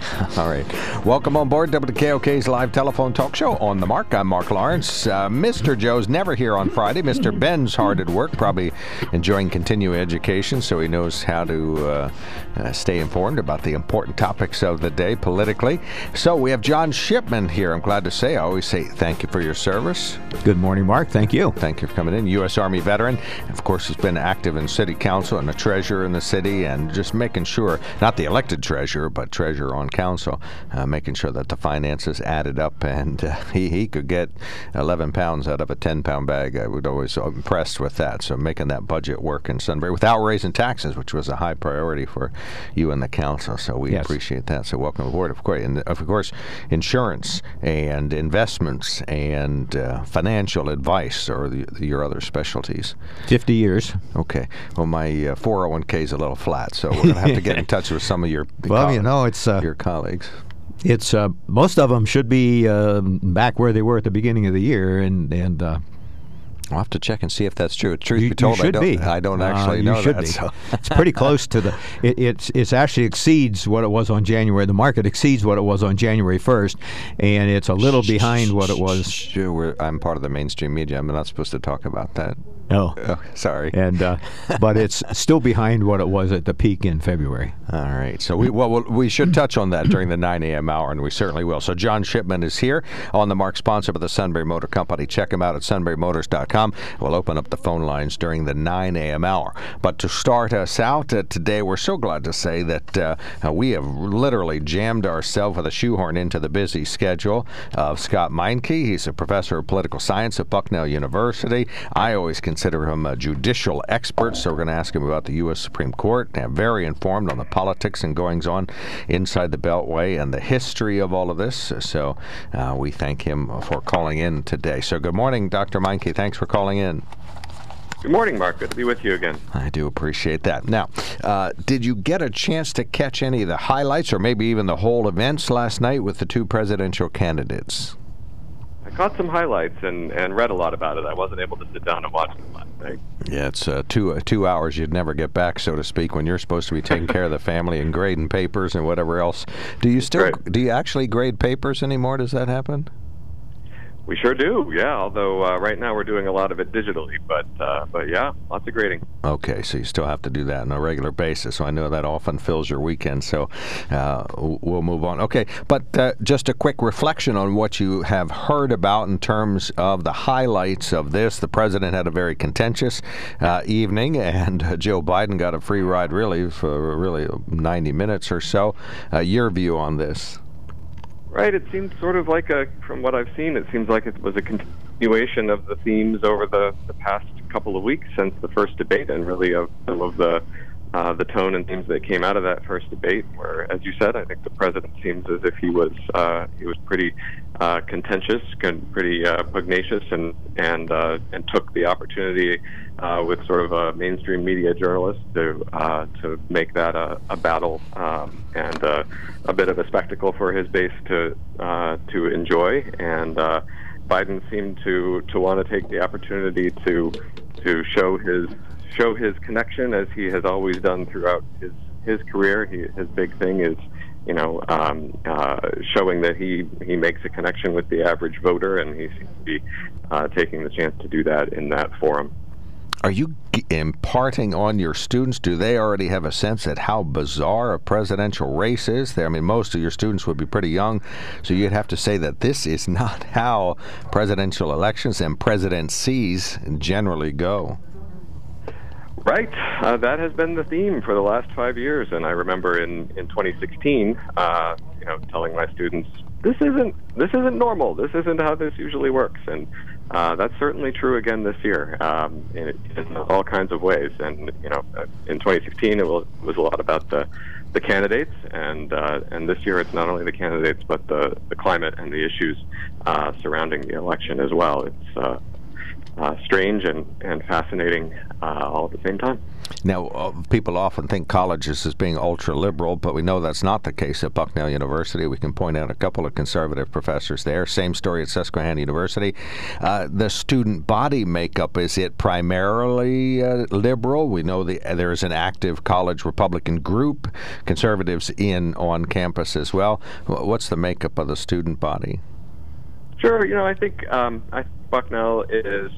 All right. Welcome on board WKOK's live telephone talk show on the mark. I'm Mark Lawrence. Uh, Mr. Joe's never here on Friday. Mr. Ben's hard at work, probably enjoying continuing education, so he knows how to uh, uh, stay informed about the important topics of the day politically. So we have John Shipman here. I'm glad to say, I always say thank you for your service. Good morning, Mark. Thank you. Thank you for coming in. U.S. Army veteran. Of course, he's been active in city council and a treasurer in the city and just making sure, not the elected treasurer, but treasurer on council, uh, making sure that the finances added up and uh, he, he could get 11 pounds out of a 10 pound bag. I was always so impressed with that. So making that budget work in Sunbury without raising taxes, which was a high priority for you and the council. So we Yes. appreciate that. So welcome aboard. Of course, and of course, insurance and investments and uh, financial advice are the, your other specialties. 50 years. Okay. Well, my uh, 401k is a little flat, so we're going to have to get in touch with some of your Well, you know, it's uh, your colleagues. it's uh, most of them should be uh, back where they were at the beginning of the year, and and uh, I'll have to check and see if that's true. Truth you, be told, I don't. be. I don't Uh, actually know should that. Be. So. it's pretty close to the. It, it's it's actually exceeds what it was on January. The market exceeds what it was on January first, and it's a little behind what it was. Sure, I'm part of the mainstream media. I'm not supposed to talk about that. Oh, Oh, sorry. and uh, but it's still behind what it was at the peak in February. All right. So we well we'll- should touch on that during the 9 a.m. hour, and we certainly will. So John Shipman is here on the Mark, sponsor of the Sunbury Motor Company. Check him out at sunburymotors.com. We'll open up the phone lines during the 9 a.m. hour. But to start us out uh, today, we're so glad to say that uh, uh, we have literally jammed ourselves with a shoehorn into the busy schedule of Scott Meinke. He's a professor of political science at Bucknell University. I always consider him a judicial expert, so we're going to ask him about the U.S. Supreme Court. Very informed on the politics and goings on inside the Beltway and the history of all of this. So uh, we thank him for calling in today. So good morning, Dr. Meinke. Thanks for calling in. Good morning, Mark. Good to be with you again. I do appreciate that. Now, uh, did you get a chance to catch any of the highlights or maybe even the whole events last night with the two presidential candidates? I caught some highlights and, and read a lot about it. I wasn't able to sit down and watch them last night. Yeah, it's uh, two uh, two hours you'd never get back, so to speak, when you're supposed to be taking care of the family and grading papers and whatever else. Do you still Right. do you actually grade papers anymore? Does that happen? We sure do, yeah. Although uh, right now we're doing a lot of it digitally, but uh, but yeah, lots of grading. Okay, so you still have to do that on a regular basis. So I know that often fills your weekend. So uh, we'll move on. Okay, but uh, just a quick reflection on what you have heard about in terms of the highlights of this. The president had a very contentious uh, evening, and Joe Biden got a free ride, really, for really 90 minutes or so. Uh, your view on this? Right. It seems sort of like a, from what I've seen, it seems like it was a continuation of the themes over the, the past couple of weeks since the first debate, and really of some of the uh, the tone and themes that came out of that first debate. Where, as you said, I think the president seems as if he was uh, he was pretty uh, contentious, con- pretty uh, pugnacious, and and uh, and took the opportunity uh, with sort of a mainstream media journalist to to make that a, a battle um, and a bit of a spectacle for his base to to enjoy. And Biden seemed to to want to take the opportunity to to show his show his connection as he has always done throughout his his career. He, his big thing is you know, um, uh, showing that he, he makes a connection with the average voter, and he seems to be uh, taking the chance to do that in that forum. Are you imparting on your students? Do they already have a sense at how bizarre a presidential race is? There, I mean, most of your students would be pretty young, so you'd have to say that this is not how presidential elections and presidencies generally go. Right. Uh, that has been the theme for the last five years. And I remember in, in 2016, uh, know, telling my students this isn't this isn't normal. This isn't how this usually works, and uh, that's certainly true again this year um, in, in, all kinds of ways. And you know, uh, in 2016, it was, was a lot about the the candidates, and uh, and this year it's not only the candidates, but the the climate and the issues uh, surrounding the election as well. It's uh, uh, strange and, and fascinating all at the same time. Now, uh, people often think colleges as being ultra liberal, but we know that's not the case at Bucknell University. We can point out a couple of conservative professors there. Same story at Susquehanna University. Uh, the student body makeup is it primarily uh, liberal? We know the, there is an active college Republican group, conservatives in on campus as well. What's the makeup of the student body? Sure. You know, I think um, I, Bucknell is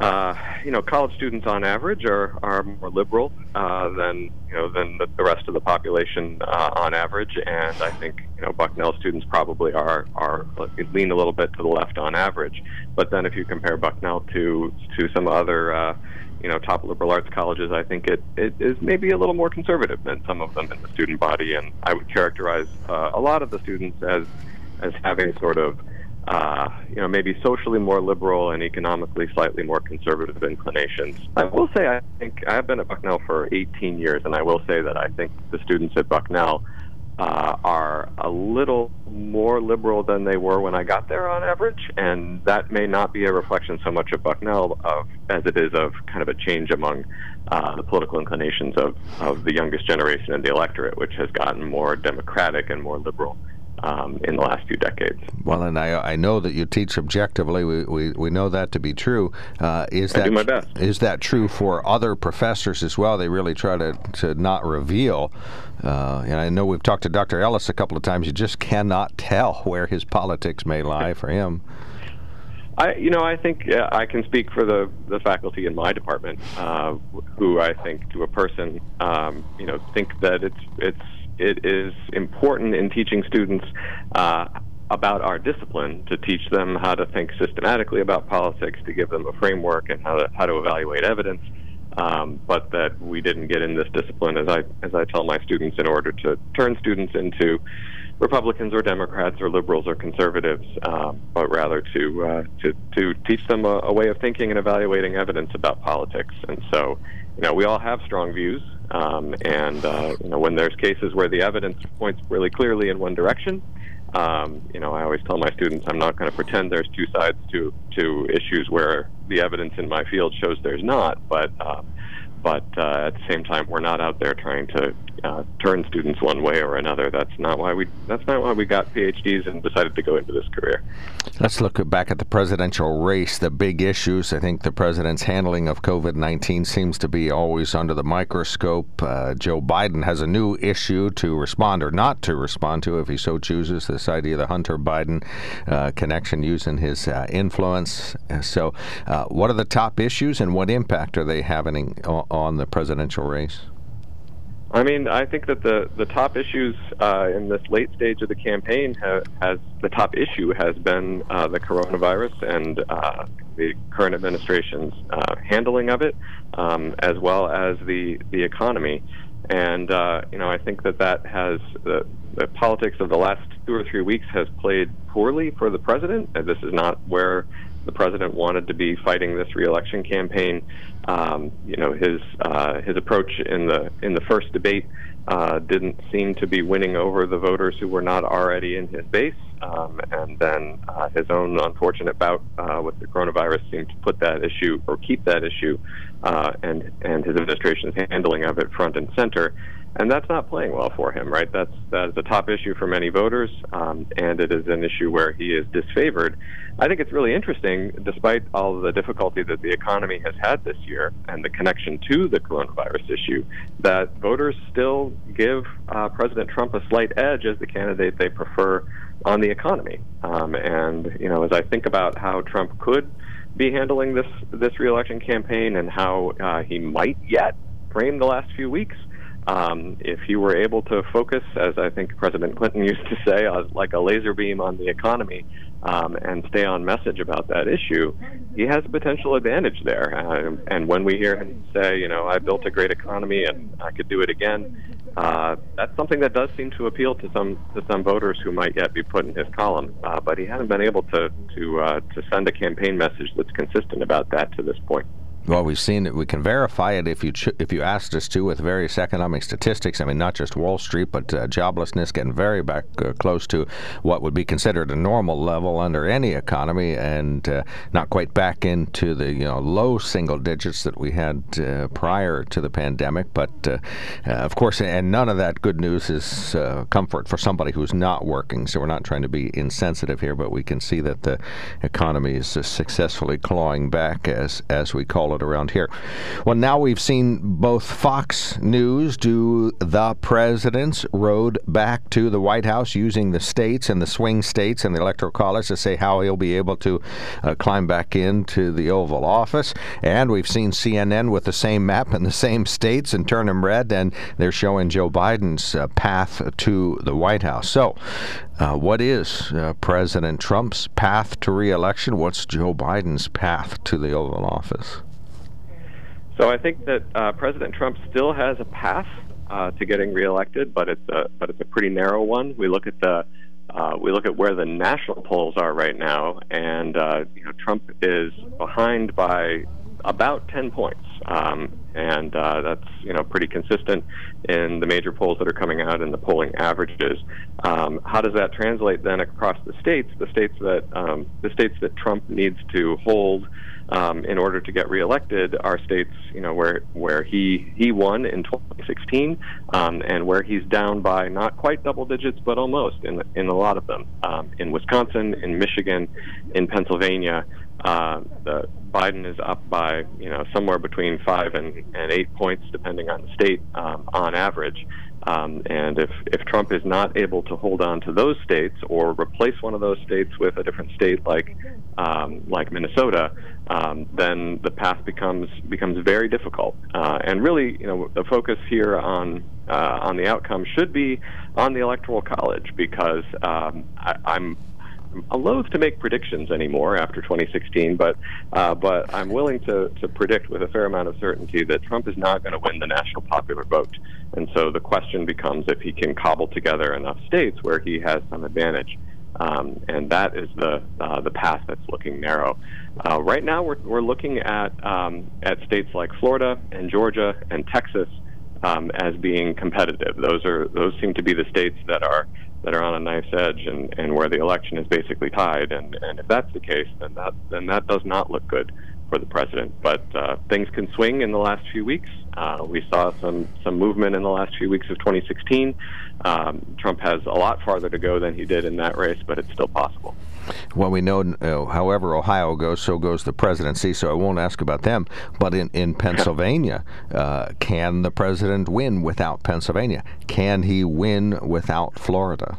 uh, you know, college students on average are, are more liberal uh, than you know than the, rest of the population uh, on average, and I think you know Bucknell students probably are are lean a little bit to the left on average. But then if you compare Bucknell to to some other uh, you know top liberal arts colleges, I think it, it is maybe a little more conservative than some of them in the student body, and I would characterize uh, a lot of the students as as having sort of uh, you know, maybe socially more liberal and economically slightly more conservative inclinations. I will say, I think I've been at Bucknell for 18 years, and I will say that I think the students at Bucknell uh, are a little more liberal than they were when I got there on average, and that may not be a reflection so much of Bucknell of, as it is of kind of a change among uh, the political inclinations of, of the youngest generation in the electorate, which has gotten more democratic and more liberal um, in the last few decades. Well, and I, I know that you teach objectively. We, we, we know that to be true. Uh, is I that do my best. is that true for other professors as well? They really try to, to not reveal. Uh, and I know we've talked to Dr. Ellis a couple of times. You just cannot tell where his politics may lie for him. I, you know, I think uh, I can speak for the, the faculty in my department, uh, who I think, to a person, um, you know, think that it's it's it is important in teaching students uh, about our discipline to teach them how to think systematically about politics, to give them a framework and how to how to evaluate evidence. Um, but that we didn't get in this discipline, as I as I tell my students, in order to turn students into Republicans or Democrats or liberals or conservatives, um, but rather to uh, to to teach them a, a way of thinking and evaluating evidence about politics. And so, you know, we all have strong views, um, and uh, you know, when there's cases where the evidence points really clearly in one direction, um, you know, I always tell my students I'm not going to pretend there's two sides to to issues where the evidence in my field shows there's not, but uh, but uh, at the same time, we're not out there trying to uh, turn students one way or another. That's not why we. That's not why we got PhDs and decided to go into this career. Let's look back at the presidential race. The big issues. I think the president's handling of COVID nineteen seems to be always under the microscope. Uh, Joe Biden has a new issue to respond or not to respond to, if he so chooses. This idea of the Hunter Biden uh, connection using his uh, influence. So, uh, what are the top issues, and what impact are they having? On, on the presidential race? I mean, I think that the, the top issues uh, in this late stage of the campaign ha- has the top issue has been uh, the coronavirus and uh, the current administration's uh, handling of it, um, as well as the the economy. And uh, you know, I think that that has the, the politics of the last two or three weeks has played poorly for the president. And this is not where the president wanted to be fighting this reelection campaign. Um, you know, his uh, his approach in the in the first debate uh, didn't seem to be winning over the voters who were not already in his base, um, and then uh, his own unfortunate bout uh, with the coronavirus seemed to put that issue or keep that issue uh, and and his administration's handling of it front and center and that's not playing well for him, right? That's that is a top issue for many voters, um, and it is an issue where he is disfavored. I think it's really interesting, despite all the difficulty that the economy has had this year and the connection to the coronavirus issue, that voters still give uh, President Trump a slight edge as the candidate they prefer on the economy. Um, and you know, as I think about how Trump could be handling this this reelection campaign and how uh, he might yet frame the last few weeks. Um, if he were able to focus, as I think President Clinton used to say, uh, like a laser beam on the economy um, and stay on message about that issue, he has a potential advantage there. Uh, and when we hear him say, you know, I built a great economy and I could do it again, uh, that's something that does seem to appeal to some to some voters who might yet be put in his column. Uh, but he hasn't been able to to uh, to send a campaign message that's consistent about that to this point. Well, we've seen it. We can verify it if you ch- if you asked us to with various economic statistics. I mean, not just Wall Street, but uh, joblessness getting very back uh, close to what would be considered a normal level under any economy, and uh, not quite back into the you know low single digits that we had uh, prior to the pandemic. But uh, uh, of course, and none of that good news is comfort for somebody who's not working. So we're not trying to be insensitive here, but we can see that the economy is successfully clawing back, as as we call it around here. Well, now we've seen both Fox News do the president's road back to the White House using the states and the swing states and the electoral college to say how he'll be able to uh, climb back into the Oval Office. And we've seen CNN with the same map and the same states and turn them red, and they're showing Joe Biden's uh, path to the White House. So, uh, what is uh, President Trump's path to reelection? What's Joe Biden's path to the Oval Office? So I think that uh, President Trump still has a path uh, to getting reelected, but it's a but it's a pretty narrow one. We look at the uh, we look at where the national polls are right now, and uh, you know, Trump is behind by about 10 points, um, and uh, that's you know pretty consistent in the major polls that are coming out and the polling averages. Um, how does that translate then across the states? The states that um, the states that Trump needs to hold um, in order to get reelected are states, you know, where where he he won in 2016, um, and where he's down by not quite double digits, but almost in in a lot of them. Um, in Wisconsin, in Michigan, in Pennsylvania, uh, the Biden is up by you know somewhere between five and, and eight points, depending on the state, um, on average. Um, and if, if Trump is not able to hold on to those states or replace one of those states with a different state like um, like Minnesota, um, then the path becomes becomes very difficult. Uh, and really, you know, the focus here on uh, on the outcome should be on the electoral college because um, I, I'm I'm loath to make predictions anymore after 2016, but uh, but I'm willing to, to predict with a fair amount of certainty that Trump is not going to win the national popular vote. And so the question becomes if he can cobble together enough states where he has some advantage. Um, and that is the uh, the path that's looking narrow. Uh, right now, we're, we're looking at um, at states like Florida and Georgia and Texas um, as being competitive. Those are those seem to be the states that are that are on a knife's edge and, and where the election is basically tied. And, and if that's the case, then that then that does not look good for the president. But uh, things can swing in the last few weeks. Uh, we saw some some movement in the last few weeks of 2016. Um, Trump has a lot farther to go than he did in that race, but it's still possible. Well, we know, uh, however Ohio goes, so goes the presidency. So I won't ask about them. But in in Pennsylvania, uh, can the president win without Pennsylvania? Can he win without Florida?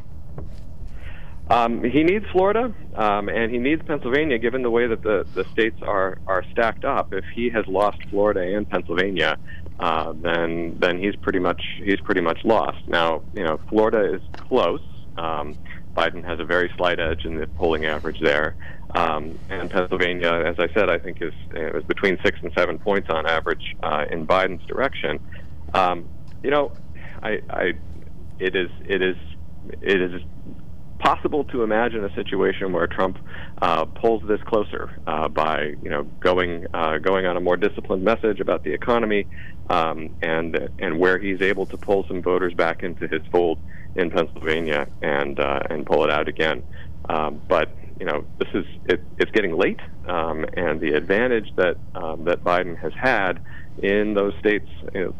Um, he needs Florida, um, and he needs Pennsylvania, given the way that the, the states are are stacked up. If he has lost Florida and Pennsylvania, uh, then then he's pretty much he's pretty much lost. Now, you know, Florida is close. Um, Biden has a very slight edge in the polling average there. Um, and Pennsylvania, as I said, I think is was between six and seven points on average uh, in Biden's direction. Um, you know, I, I, it is it is it is possible to imagine a situation where Trump uh, pulls this closer uh, by you know going uh, going on a more disciplined message about the economy um, and and where he's able to pull some voters back into his fold in Pennsylvania and uh, and pull it out again. Um, but you know this is it, it's getting late, um, and the advantage that um, that Biden has had in those states,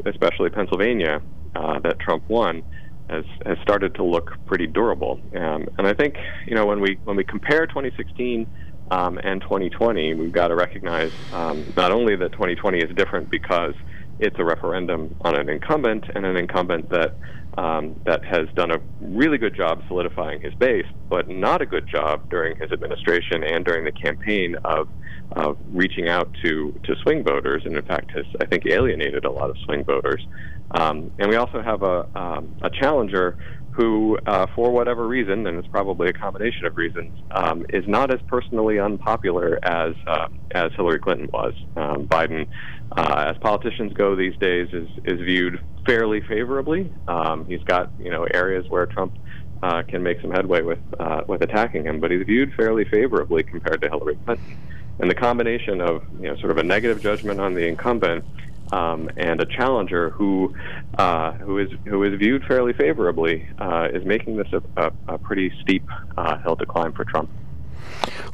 especially Pennsylvania, uh, that Trump won has has started to look pretty durable. Um, and I think you know when we when we compare 2016 um, and 2020, we've got to recognize um, not only that 2020 is different because it's a referendum on an incumbent and an incumbent that um, that has done a really good job solidifying his base, but not a good job during his administration and during the campaign of of reaching out to to swing voters, and in fact has I think alienated a lot of swing voters. Um, and we also have a um, a challenger who, uh, for whatever reason, and it's probably a combination of reasons, um, is not as personally unpopular as uh, as Hillary Clinton was. Um, Biden, uh, as politicians go these days, is is viewed fairly favorably. Um, he's got you know areas where Trump uh, can make some headway with uh, with attacking him, but he's viewed fairly favorably compared to Hillary Clinton. And the combination of you know sort of a negative judgment on the incumbent um, and a challenger who uh, who is who is viewed fairly favorably uh, is making this a, a, a pretty steep uh, hill to climb for Trump.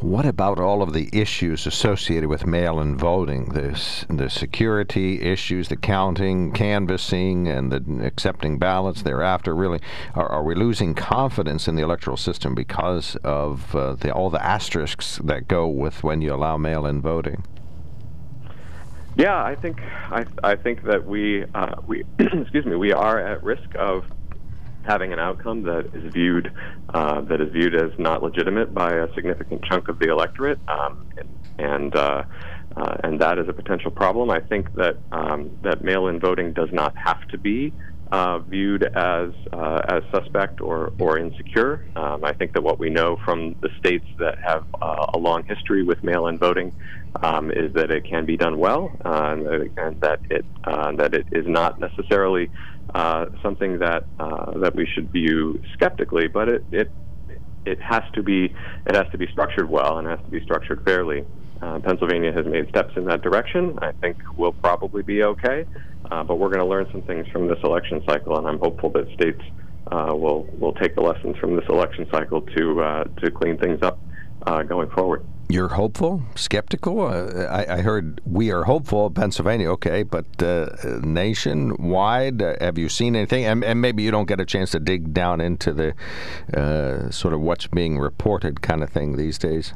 What about all of the issues associated with mail-in voting? The, the security issues, the counting, canvassing, and the accepting ballots thereafter. Really, are, are we losing confidence in the electoral system because of uh, the, all the asterisks that go with when you allow mail-in voting? Yeah, I think I, I think that we uh, we excuse me we are at risk of having an outcome that is viewed uh, that is viewed as not legitimate by a significant chunk of the electorate, um, and uh, uh, and that is a potential problem. I think that um, that mail-in voting does not have to be uh, viewed as uh, as suspect or or insecure. Um, I think that what we know from the states that have uh, a long history with mail-in voting um, is that it can be done well, uh, and, that it uh, that it is not necessarily uh, something that that we should view skeptically, but it, it it has to be it has to be structured well and has to be structured fairly. Uh, Pennsylvania has made steps in that direction. I think we'll probably be okay, uh, but we're going to learn some things from this election cycle, and I'm hopeful that states uh, will will take the lessons from this election cycle to uh, to clean things up uh, going forward. You're hopeful, skeptical. Uh, I, I, heard we are hopeful, Pennsylvania. Okay, but nationwide, have you seen anything? And, and, maybe you don't get a chance to dig down into the sort of what's being reported kind of thing these days.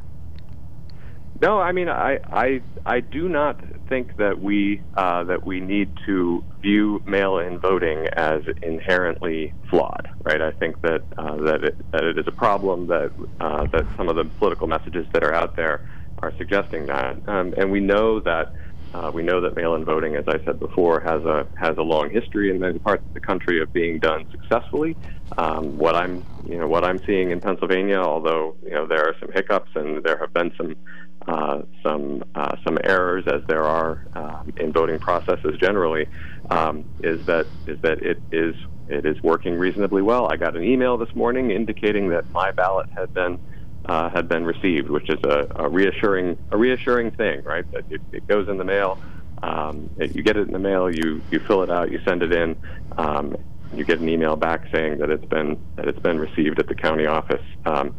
No, I mean, I, I, I do not think that we uh, that we need to view mail-in voting as inherently flawed, right? I think that uh, that it, that it is a problem that uh, that some of the political messages that are out there are suggesting that, um, and we know that uh, we know that mail-in voting, as I said before, has a has a long history in many parts of the country of being done successfully. Um, what I'm you know what I'm seeing in Pennsylvania, although you know there are some hiccups and there have been some uh, some uh, some errors as there are um, in voting processes generally, um, is that is that it is it is working reasonably well. I got an email this morning indicating that my ballot had been uh, had been received, which is a, a, reassuring a reassuring thing, right? That it, it goes in the mail. Um, you get it in the mail. You you fill it out. You send it in. Um, you get an email back saying that it's been that it's been received at the county office. Um,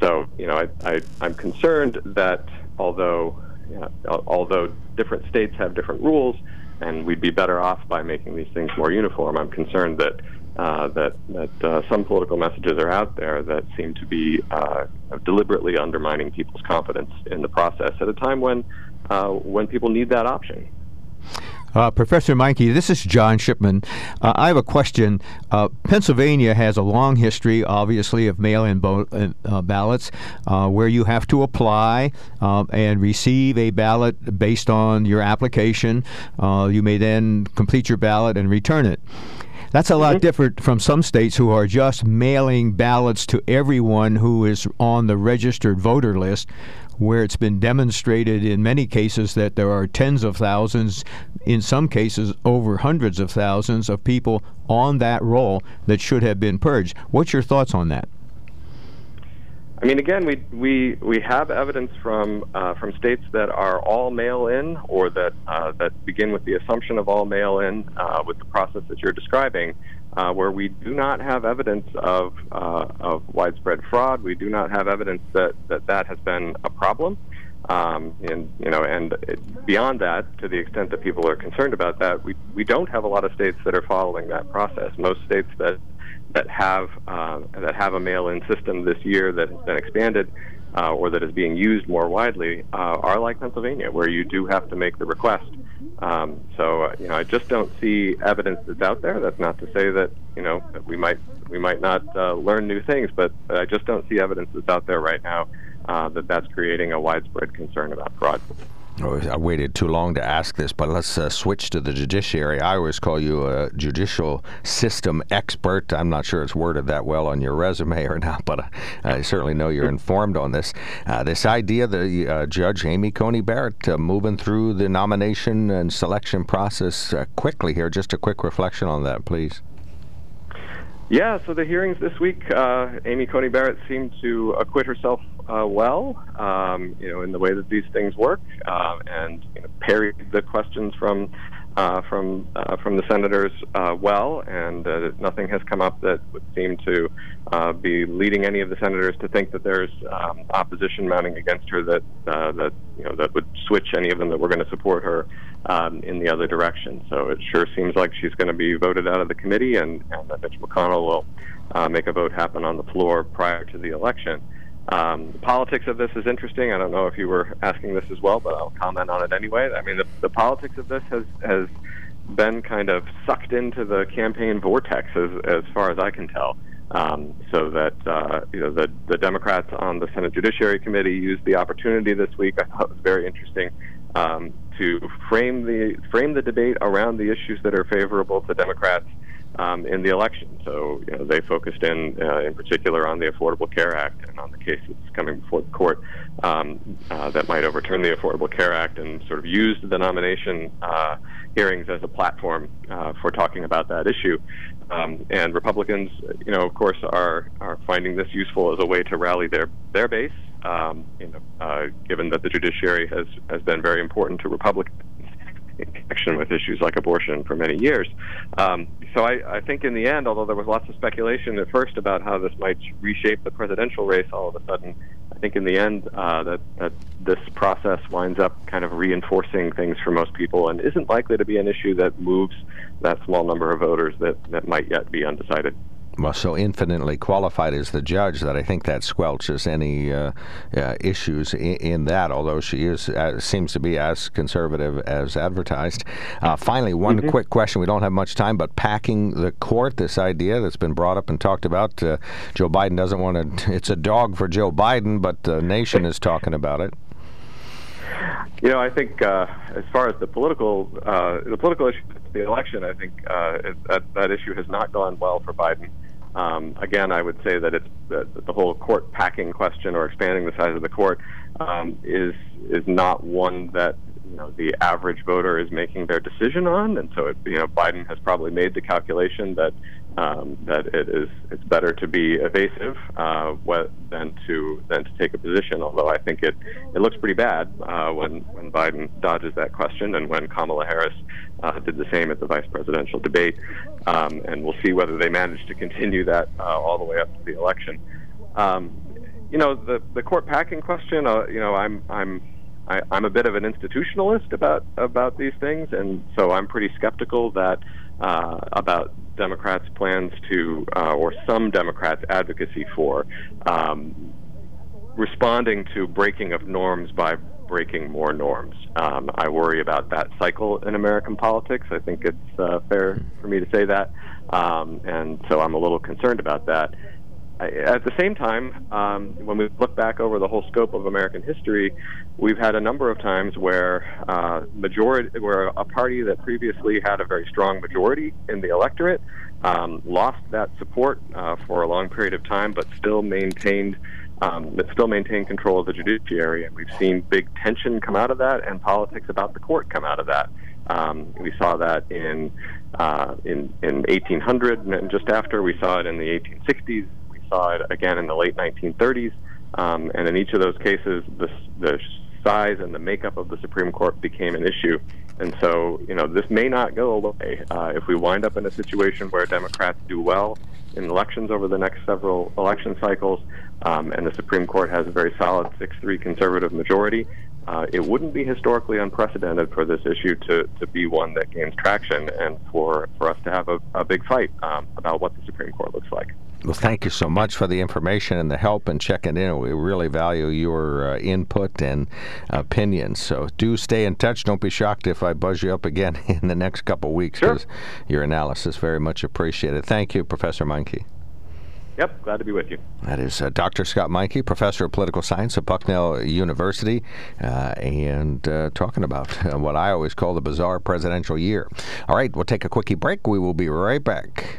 so you know, I, I I'm concerned that although although different states have different rules, and we'd be better off by making these things more uniform. I'm concerned that uh, that that uh, some political messages are out there that seem to be uh, deliberately undermining people's confidence in the process at a time when uh, when people need that option. Uh, Professor Meinke, this is John Shipman. Uh, I have a question. Uh, Pennsylvania has a long history, obviously, of mail in bo- uh, ballots uh, where you have to apply um, and receive a ballot based on your application. Uh, you may then complete your ballot and return it. That's a lot mm-hmm. different from some states who are just mailing ballots to everyone who is on the registered voter list, where it's been demonstrated in many cases that there are tens of thousands, in some cases over hundreds of thousands of people on that roll that should have been purged. What's your thoughts on that? I mean, again, we we we have evidence from uh, from states that are all mail-in, or that uh, that begin with the assumption of all mail-in, uh, with the process that you're describing, uh, where we do not have evidence of uh, of widespread fraud. We do not have evidence that that that has been a problem. Um, and you know, and beyond that, to the extent that people are concerned about that, we we don't have a lot of states that are following that process. Most states that that have uh, that have a mail-in system this year that has been expanded uh, or that is being used more widely uh, are like Pennsylvania, where you do have to make the request. Um, so uh, you know, I just don't see evidence that's out there. That's not to say that you know that we might we might not uh, learn new things, but I just don't see evidence that's out there right now uh, that that's creating a widespread concern about fraud. Oh, I waited too long to ask this, but let's uh, switch to the judiciary. I always call you a judicial system expert. I'm not sure it's worded that well on your resume or not, but I certainly know you're informed on this. Uh, this idea, the uh, Judge Amy Coney Barrett uh, moving through the nomination and selection process uh, quickly here. Just a quick reflection on that, please. Yeah, so the hearings this week, uh, Amy Coney Barrett seemed to acquit herself uh, well, um, you know, in the way that these things work, uh, and you know, parried the questions from uh, from uh, from the senators uh, well, and nothing has come up that would seem to be leading any of the senators to think that there's um, opposition mounting against her that that you know that would switch any of them that were going to support her um, in the other direction. So it sure seems like she's going to be voted out of the committee, and, and that Mitch McConnell will uh, make a vote happen on the floor prior to the election. Um, the politics of this is interesting. I don't know if you were asking this as well, but I'll comment on it anyway. I mean, the, the politics of this has has been kind of sucked into the campaign vortex, as as far as I can tell. Um, so that uh, you know the the Democrats on the Senate Judiciary Committee used the opportunity this week. I thought it was very interesting um, to frame the frame the debate around the issues that are favorable to Democrats um, in the election. So you know, they focused in, uh, in particular, on the Affordable Care Act and on the case that's coming before the court um, uh, that might overturn the Affordable Care Act, and sort of used the nomination uh, hearings as a platform uh, for talking about that issue. Um, and Republicans, you know, of course, are are finding this useful as a way to rally their their base. Um, you know, uh, given that the judiciary has has been very important to Republicans in connection with issues like abortion for many years. Um, so I, I think in the end, although there was lots of speculation at first about how this might reshape the presidential race, all of a sudden, I think in the end uh, that, that this process winds up kind of reinforcing things for most people and isn't likely to be an issue that moves that small number of voters that, that might yet be undecided well, so infinitely qualified as the judge that I think that squelches any uh, uh, issues in, in, that. Although she is uh, seems to be as conservative as advertised. Uh, finally, one mm-hmm. quick question. We don't have much time, but packing the court. This idea that's been brought up and talked about. Uh, Joe Biden doesn't want to. It's a dog for Joe Biden, but the nation is talking about it. You know, I think uh, as far as the political the political issue, the election, I think that that issue has not gone well for Biden. Um, again, I would say that it's the, the whole court packing question or expanding the size of the court um, is is not one that you know the average voter is making their decision on, and so it, you know Biden has probably made the calculation that um, that it is it's better to be evasive uh, than to than to take a position. Although I think it it looks pretty bad uh, when when Biden dodges that question, and when Kamala Harris uh, did the same at the vice presidential debate. Um, and we'll see whether they manage to continue that uh, all the way up to the election. Um, you know, the the court packing question. Uh, you know, I'm I'm I, I'm a bit of an institutionalist about about these things, and so I'm pretty skeptical that uh, about Democrats' plans to, uh, or some Democrats' advocacy for, um, responding to breaking of norms by breaking more norms. Um, I worry about that cycle in American politics. I think it's uh, fair for me to say that, um, and so I'm a little concerned about that at the same time, um, when we look back over the whole scope of American history, we've had a number of times where uh, majority, where a party that previously had a very strong majority in the electorate um, lost that support uh, for a long period of time, but still maintained, um, still maintained control of the judiciary. And we've seen big tension come out of that, and politics about the court come out of that. Um, we saw that in uh, in in 1800 and just after. We saw it in the 1860s saw it again in the late 1930s. Um, and in each of those cases, the, the size and the makeup of the Supreme Court became an issue. And so, you know, this may not go away. Uh, if we wind up in a situation where Democrats do well in elections over the next several election cycles, um, and the Supreme Court has a very solid 6 3 conservative majority, uh, it wouldn't be historically unprecedented for this issue to, to be one that gains traction and for, for us to have a, a big fight um, about what the Supreme Court looks like. Well, thank you so much for the information and the help and checking in. We really value your uh, input and opinions. So do stay in touch. Don't be shocked if I buzz you up again in the next couple weeks because sure. your analysis very much appreciated. Thank you, Professor Meinke. Yep, glad to be with you. That is uh, Dr. Scott Meinke, professor of political science at Bucknell University, uh, and uh, talking about what I always call the bizarre presidential year. All right, we'll take a quickie break. We will be right back.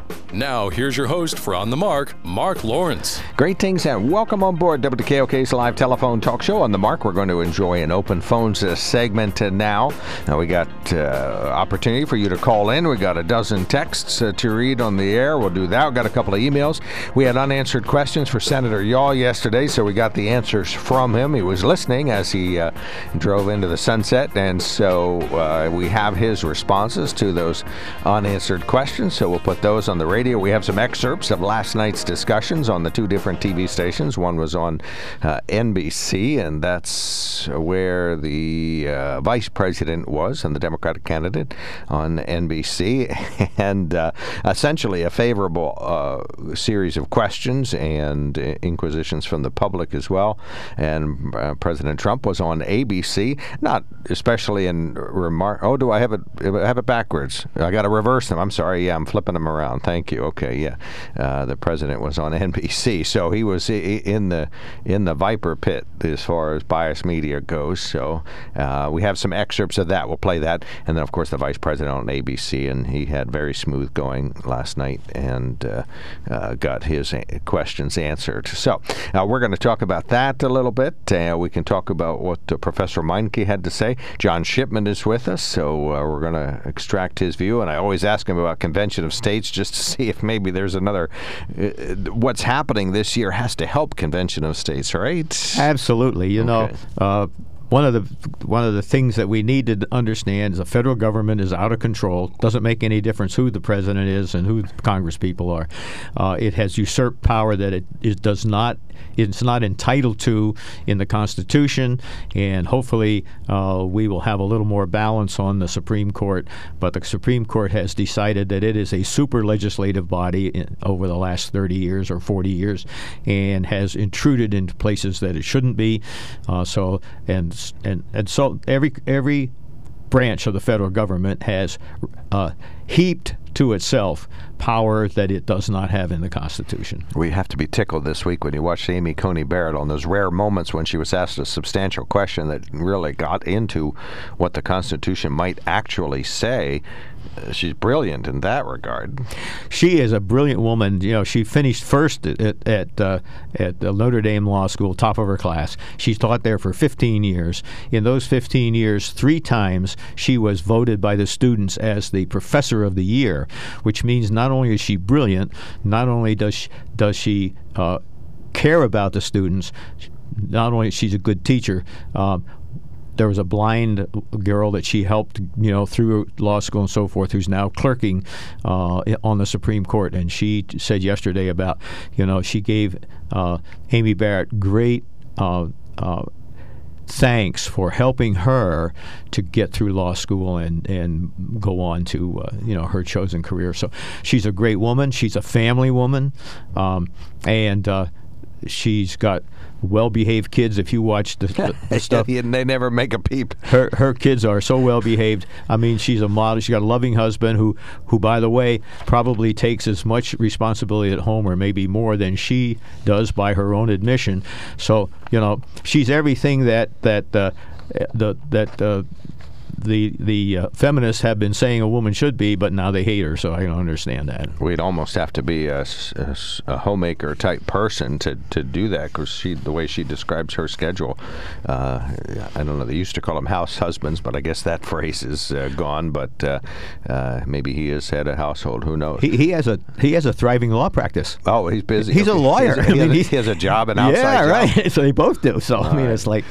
Now, here's your host for On the Mark, Mark Lawrence. Greetings and welcome on board WKOK's live telephone talk show. On the Mark, we're going to enjoy an open phones uh, segment now. Now, we got uh, opportunity for you to call in. We got a dozen texts uh, to read on the air. We'll do that. We got a couple of emails. We had unanswered questions for Senator Yaw yesterday, so we got the answers from him. He was listening as he uh, drove into the sunset, and so uh, we have his responses to those unanswered questions. So we'll put those on the radio we have some excerpts of last night's discussions on the two different TV stations. One was on uh, NBC, and that's where the uh, vice president was and the Democratic candidate on NBC, and uh, essentially a favorable uh, series of questions and inquisitions from the public as well. And uh, President Trump was on ABC, not especially in remark. Oh, do I have it? I have it backwards. I got to reverse them. I'm sorry. Yeah, I'm flipping them around. Thank you. Okay, yeah. Uh, the president was on NBC, so he was in the in the viper pit as far as bias media goes. So uh, we have some excerpts of that. We'll play that, and then of course the vice president on ABC, and he had very smooth going last night and uh, uh got his questions answered. So uh, we're going to talk about that a little bit. Uh, we can talk about what Professor Meinke had to say. John Shipman is with us, so we're going to extract his view. And I always ask him about Convention of States just to see if maybe there's another. Uh, what's happening this year has to help Convention of States, right? Absolutely. You okay. know. One of the one of the things that we need to understand is the federal government is out of control. Doesn't make any difference who the president is and who the Congress people are. Uh, it has usurped power that it, it does not it's not entitled to in the Constitution, and hopefully uh, we will have a little more balance on the Supreme Court. But the Supreme Court has decided that it is a super legislative body in, over the last 30 years or 40 years, and has intruded into places that it shouldn't be. Uh, so and and and so every every branch of the federal government has uh, heaped to itself power that it does not have in the Constitution. We have to be tickled this week when you watched Amy Coney Barrett on those rare moments when she was asked a substantial question that really got into what the Constitution might actually say she's brilliant in that regard. She is a brilliant woman. You know, she finished first at at, uh, at the Notre Dame Law School, top of her class. She taught there for 15 years. In those 15 years, three times she was voted by the students as the professor of the year, which means not only is she brilliant, not only does she, does she uh, care about the students, not only she's a good teacher, um, there was a blind girl that she helped, you know, through law school and so forth, who's now clerking uh, on the Supreme Court. And she said yesterday about, you know, she gave uh, Amy Barrett great. Uh, uh thanks for helping her to get through law school and, and go on to uh, you know her chosen career. So she's a great woman. She's a family woman, um, and uh, she's got well-behaved kids. If you watch the, the, the stuff, and they never make a peep. her her kids are so well behaved. I mean, she's a model. She's got a loving husband who who, by the way, probably takes as much responsibility at home or maybe more than she does by her own admission. So you know, she's everything that that uh, the that. Uh, the the uh, feminists have been saying a woman should be, but now they hate her. So I don't understand that. We'd almost have to be a, a, a homemaker type person to, to do that because she the way she describes her schedule. Uh, I don't know. They used to call them house husbands, but I guess that phrase is uh, gone. But uh, uh, maybe he has had a household. Who knows? He, he has a he has a thriving law practice. oh, he's busy. He's a lawyer. He has, mean, he has- he has a job, an outside yeah, job. right. so they both do. So I mean, right. it's like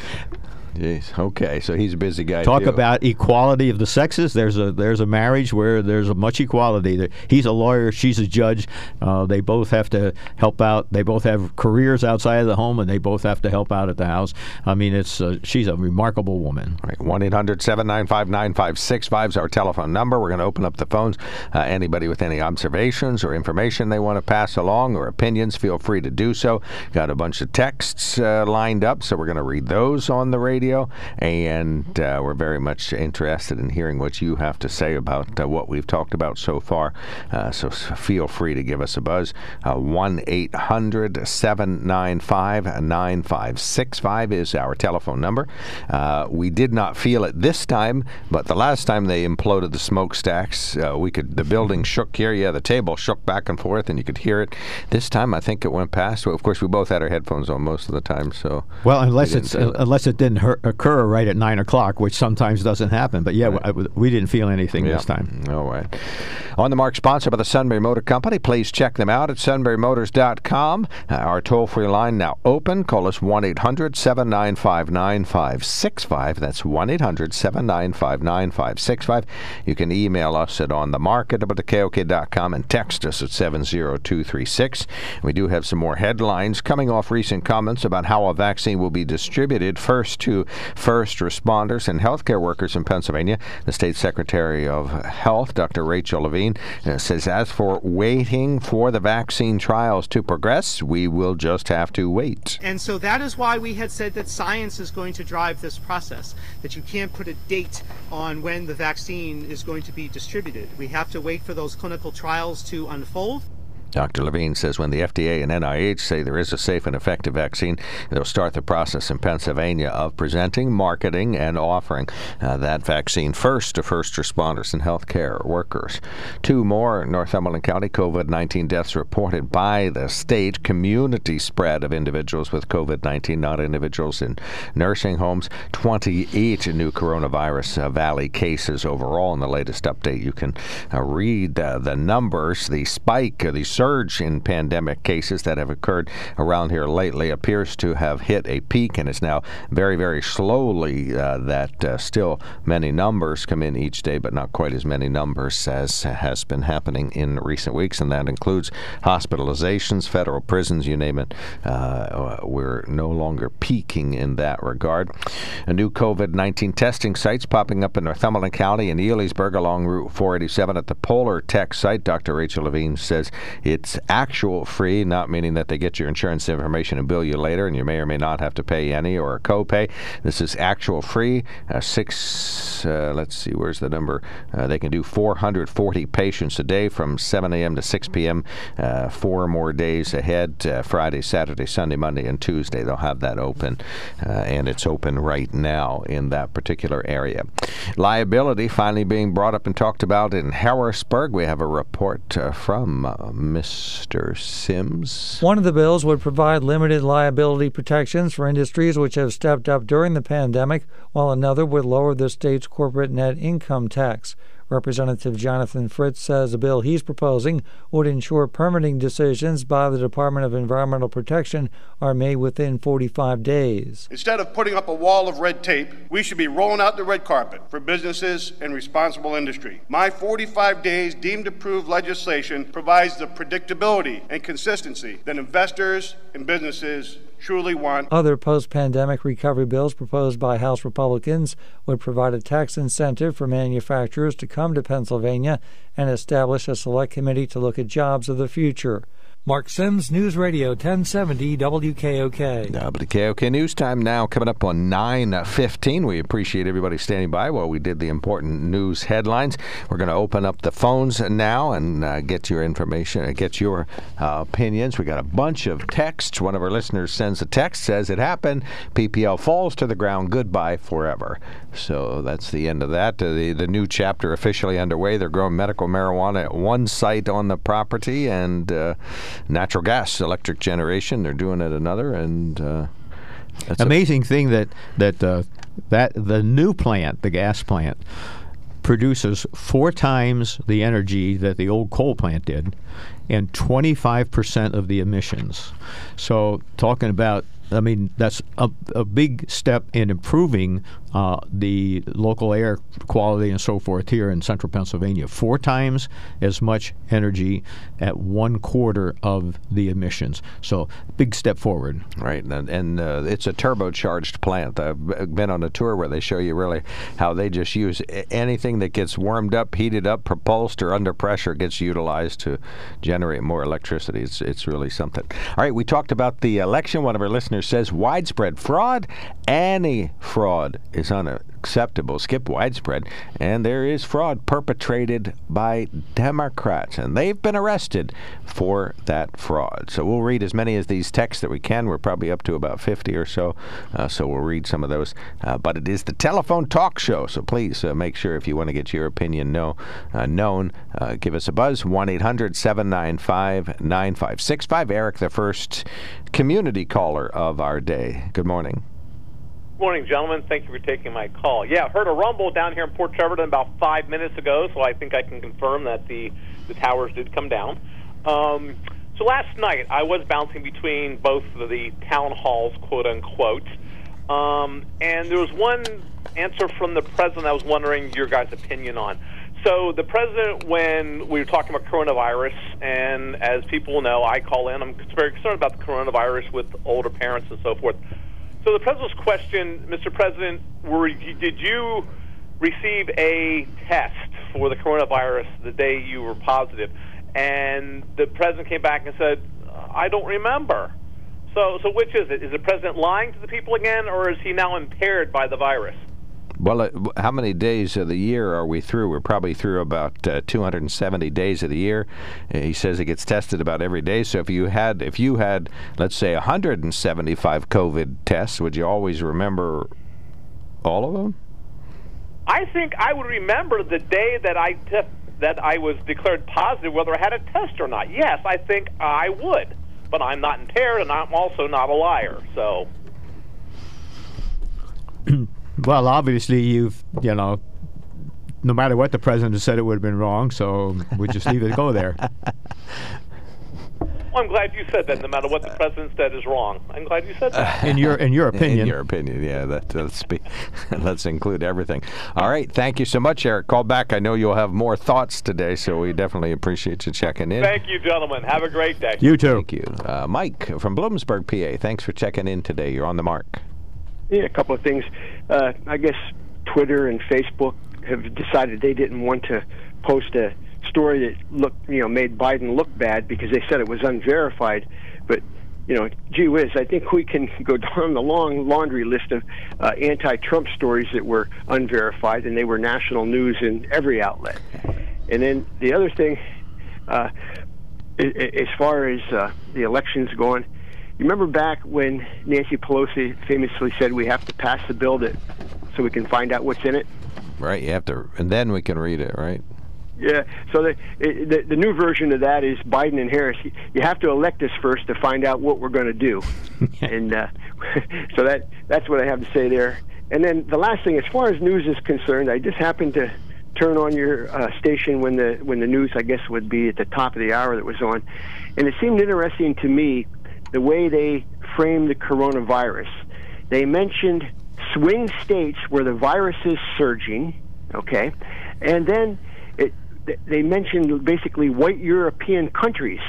Jeez. Okay, so he's a busy guy. talk too. about equality of the sexes. There's a there's a marriage where there's a much equality. He's a lawyer. She's a judge. Uh, they both have to help out. They both have careers outside of the home, and they both have to help out at the house. I mean, it's uh, she's a remarkable woman. One 800 795 9565 is our telephone number. We're going to open up the phones. Uh, anybody with any observations or information they want to pass along or opinions, feel free to do so. Got a bunch of texts uh, lined up, so we're going to read those on the radio. And uh, we're very much interested in hearing what you have to say about uh, what we've talked about so far. Uh, so feel free to give us a buzz. 1 800 795 9565 is our telephone number. Uh, we did not feel it this time, but the last time they imploded the smokestacks, uh, we could the building shook here. Yeah, the table shook back and forth, and you could hear it. This time, I think it went past. Well, of course, we both had our headphones on most of the time, so Well, unless it's unless it didn't hur- occur right at nine o'clock, which sometimes doesn't happen. But yeah, we, we didn't feel anything this time. All right. On the mark, sponsored by the Sunbury Motor Company. Please check them out at sunburymotors.com. Uh, our toll free line now open. Call us 1 800 795 9565. That's 1 800 795 9565. You can email us at onthemarket.kok.com and text us at 70236. We do have some more headlines coming off recent comments about how a vaccine will be distributed first to first responders and healthcare workers in Pennsylvania. The state secretary of health, Dr. Rachel Levine, uh, says as for waiting for the vaccine trials to progress, we will just have to wait. And so that is why we had said that science is going to drive this process, that you can't put a date on when the vaccine is going to be distributed. We have to wait for those clinical trials to unfold. Dr. Levine says when the FDA and NIH say there is a safe and effective vaccine, they'll start the process in Pennsylvania of presenting, marketing, and offering uh, that vaccine first to first responders and healthcare workers. Two more Northumberland County COVID 19 deaths reported by the state. Community spread of individuals with COVID 19, not individuals in nursing homes. 28 new coronavirus uh, valley cases overall in the latest update. You can uh, read uh, the numbers, the spike, uh, the surge in pandemic cases that have occurred around here lately appears to have hit a peak and is now very, very slowly uh, that uh, still many numbers come in each day, but not quite as many numbers as has been happening in recent weeks, and that includes hospitalizations, federal prisons, you name it. Uh, we're no longer peaking in that regard. A new COVID 19 testing sites popping up in Northumberland County and Elysburg along Route 487 at the Polar Tech site. Dr. Rachel Levine says it's actual free, not meaning that they get your insurance information and bill you later, and you may or may not have to pay any or a copay. This is actual free. Uh, six, uh, let's see, where's the number? Uh, they can do 440 patients a day from 7 a.m. to 6 p.m. Uh, four more days ahead uh, Friday, Saturday, Sunday, Monday, and Tuesday. They'll have that open, uh, and it's open right now in that particular area. Liability finally being brought up and talked about in Harrisburg. We have a report from Mr. Sims. One of the bills would provide limited liability protections for industries which have stepped up during the pandemic, while another would lower the state's corporate net income tax. Representative Jonathan Fritz says the bill he's proposing would ensure permitting decisions by the Department of Environmental Protection are made within 45 days. Instead of putting up a wall of red tape, we should be rolling out the red carpet for businesses and responsible industry. My 45 days deemed approved legislation provides the predictability and consistency that investors and businesses truly want. Other post pandemic recovery bills proposed by House Republicans would provide a tax incentive for manufacturers to come to Pennsylvania and establish a select committee to look at jobs of the future. Mark Sims, News Radio 1070 WKOK. WKOK News Time now coming up on 9.15. We appreciate everybody standing by while we did the important news headlines. We're going to open up the phones now and uh, get your information, uh, get your uh, opinions. We got a bunch of texts. One of our listeners sends a text, says it happened. PPL falls to the ground. Goodbye forever. So that's the end of that. Uh, the, the new chapter officially underway. They're growing medical marijuana at one site on the property and uh, natural gas, electric generation. They're doing it another. And uh, that's amazing thing that that uh, that the new plant, the gas plant, produces four times the energy that the old coal plant did, and 25% of the emissions. So talking about I mean, that's a, a big step in improving uh, the local air quality and so forth here in central Pennsylvania. Four times as much energy at one quarter of the emissions. So, big step forward. Right, and, and uh, it's a turbocharged plant. I've been on a tour where they show you really how they just use anything that gets warmed up, heated up, propulsed, or under pressure gets utilized to generate more electricity. It's, it's really something. All right, we talked about the election. One of our listeners says widespread fraud. Any fraud is unacceptable. Skip widespread. And there is fraud perpetrated by Democrats, and they've been arrested for that fraud. So we'll read as many of these texts that we can. We're probably up to about 50 or so, uh, so we'll read some of those. Uh, but it is the telephone talk show, so please uh, make sure if you want to get your opinion know, uh, known, uh, give us a buzz 1 800 795 9565. Eric, the first community caller of our day. Good morning morning, gentlemen. Thank you for taking my call. Yeah, heard a rumble down here in Port Trevorton about five minutes ago, so I think I can confirm that the, the towers did come down. Um, so last night, I was bouncing between both of the town halls, quote unquote, um, and there was one answer from the president I was wondering your guys' opinion on. So the president, when we were talking about coronavirus, and as people know, I call in. I'm very concerned about the coronavirus with older parents and so forth. So the president's question, Mr. President, were did you receive a test for the coronavirus the day you were positive? And the president came back and said, I don't remember. So, so which is it? Is the president lying to the people again, or is he now impaired by the virus? Well, uh, how many days of the year are we through? We're probably through about uh, 270 days of the year. Uh, he says it gets tested about every day. So if you had, if you had, let's say, 175 COVID tests, would you always remember all of them? I think I would remember the day that I te- that I was declared positive, whether I had a test or not. Yes, I think I would, but I'm not impaired, and I'm also not a liar. So. Well, obviously, you've, you know, no matter what the president said, it would have been wrong, so we just leave it go there. Well, I'm glad you said that. No matter what the president said is wrong. I'm glad you said that. In your in your opinion. In your opinion, yeah. That let's be, let's include everything. All right. Thank you so much, Eric. Call back. I know you'll have more thoughts today, so we definitely appreciate you checking in. Thank you, gentlemen. Have a great day. You too. Thank you, uh, Mike from Bloomsburg, PA. Thanks for checking in today. You're on the mark. Yeah, a couple of things. Uh, I guess Twitter and Facebook have decided they didn't want to post a story that looked, you know, made Biden look bad because they said it was unverified. But you know, gee whiz, I think we can go down the long laundry list of uh, anti-Trump stories that were unverified, and they were national news in every outlet. And then the other thing, uh, as far as uh, the elections going, you remember back when Nancy Pelosi famously said we have to pass the bill that so we can find out what's in it. Right. You have to, and then we can read it. Right. Yeah. So the, the the new version of that is Biden and Harris. You have to elect us first to find out what we're going to do, and uh, so that that's what I have to say there. And then the last thing, as far as news is concerned, I just happened to turn on your uh, station when the when the news, I guess, would be at the top of the hour that was on, and it seemed interesting to me the way they framed the coronavirus. They mentioned swing states where the virus is surging, okay, and then it, they mentioned basically white European countries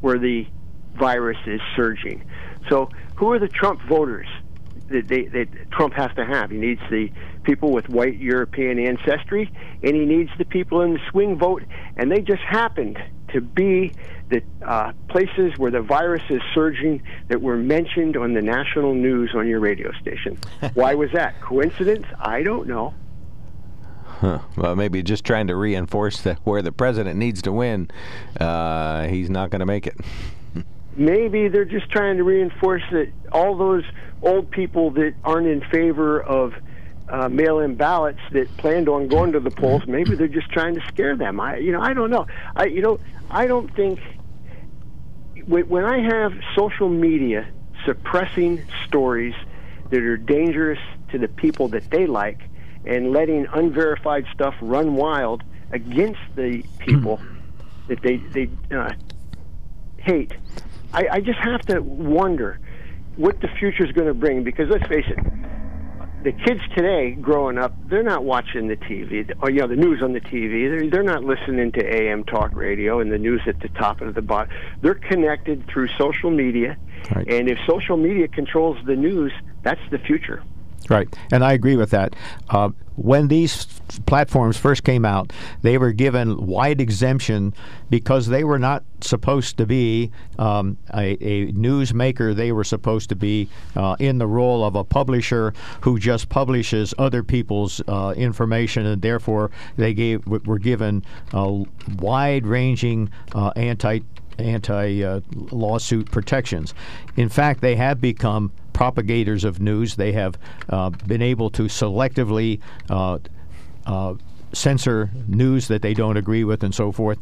where the virus is surging. So, who are the Trump voters that, they, that Trump has to have? He needs the people with white European ancestry, and he needs the people in the swing vote, and they just happened to be the uh, places where the virus is surging that were mentioned on the national news on your radio station. Why was that? Coincidence? I don't know. Huh. Well, maybe just trying to reinforce that where the president needs to win, uh, he's not going to make it. maybe they're just trying to reinforce that all those old people that aren't in favor of uh, mail-in ballots that planned on going to the polls, maybe they're just trying to scare them. I, you know, I don't know. I, you know, I don't think when I have social media suppressing stories that are dangerous to the people that they like and letting unverified stuff run wild against the people that they they uh, hate, I, I just have to wonder what the future is going to bring. Because let's face it, the kids today growing up, they're not watching the TV or you know the news on the TV. They're they're not listening to AM talk radio and the news at the top of the bottom. They're connected through social media, right. and if social media controls the news, that's the future. Right, and I agree with that. Uh, when these platforms first came out, they were given wide exemption because they were not supposed to be um, a, a newsmaker. They were supposed to be uh, in the role of a publisher who just publishes other people's uh, information, and therefore they gave were given uh, wide-ranging uh, anti anti uh, lawsuit protections. In fact, they have become propagators of news. They have uh, been able to selectively uh, uh, censor news that they don't agree with and so forth.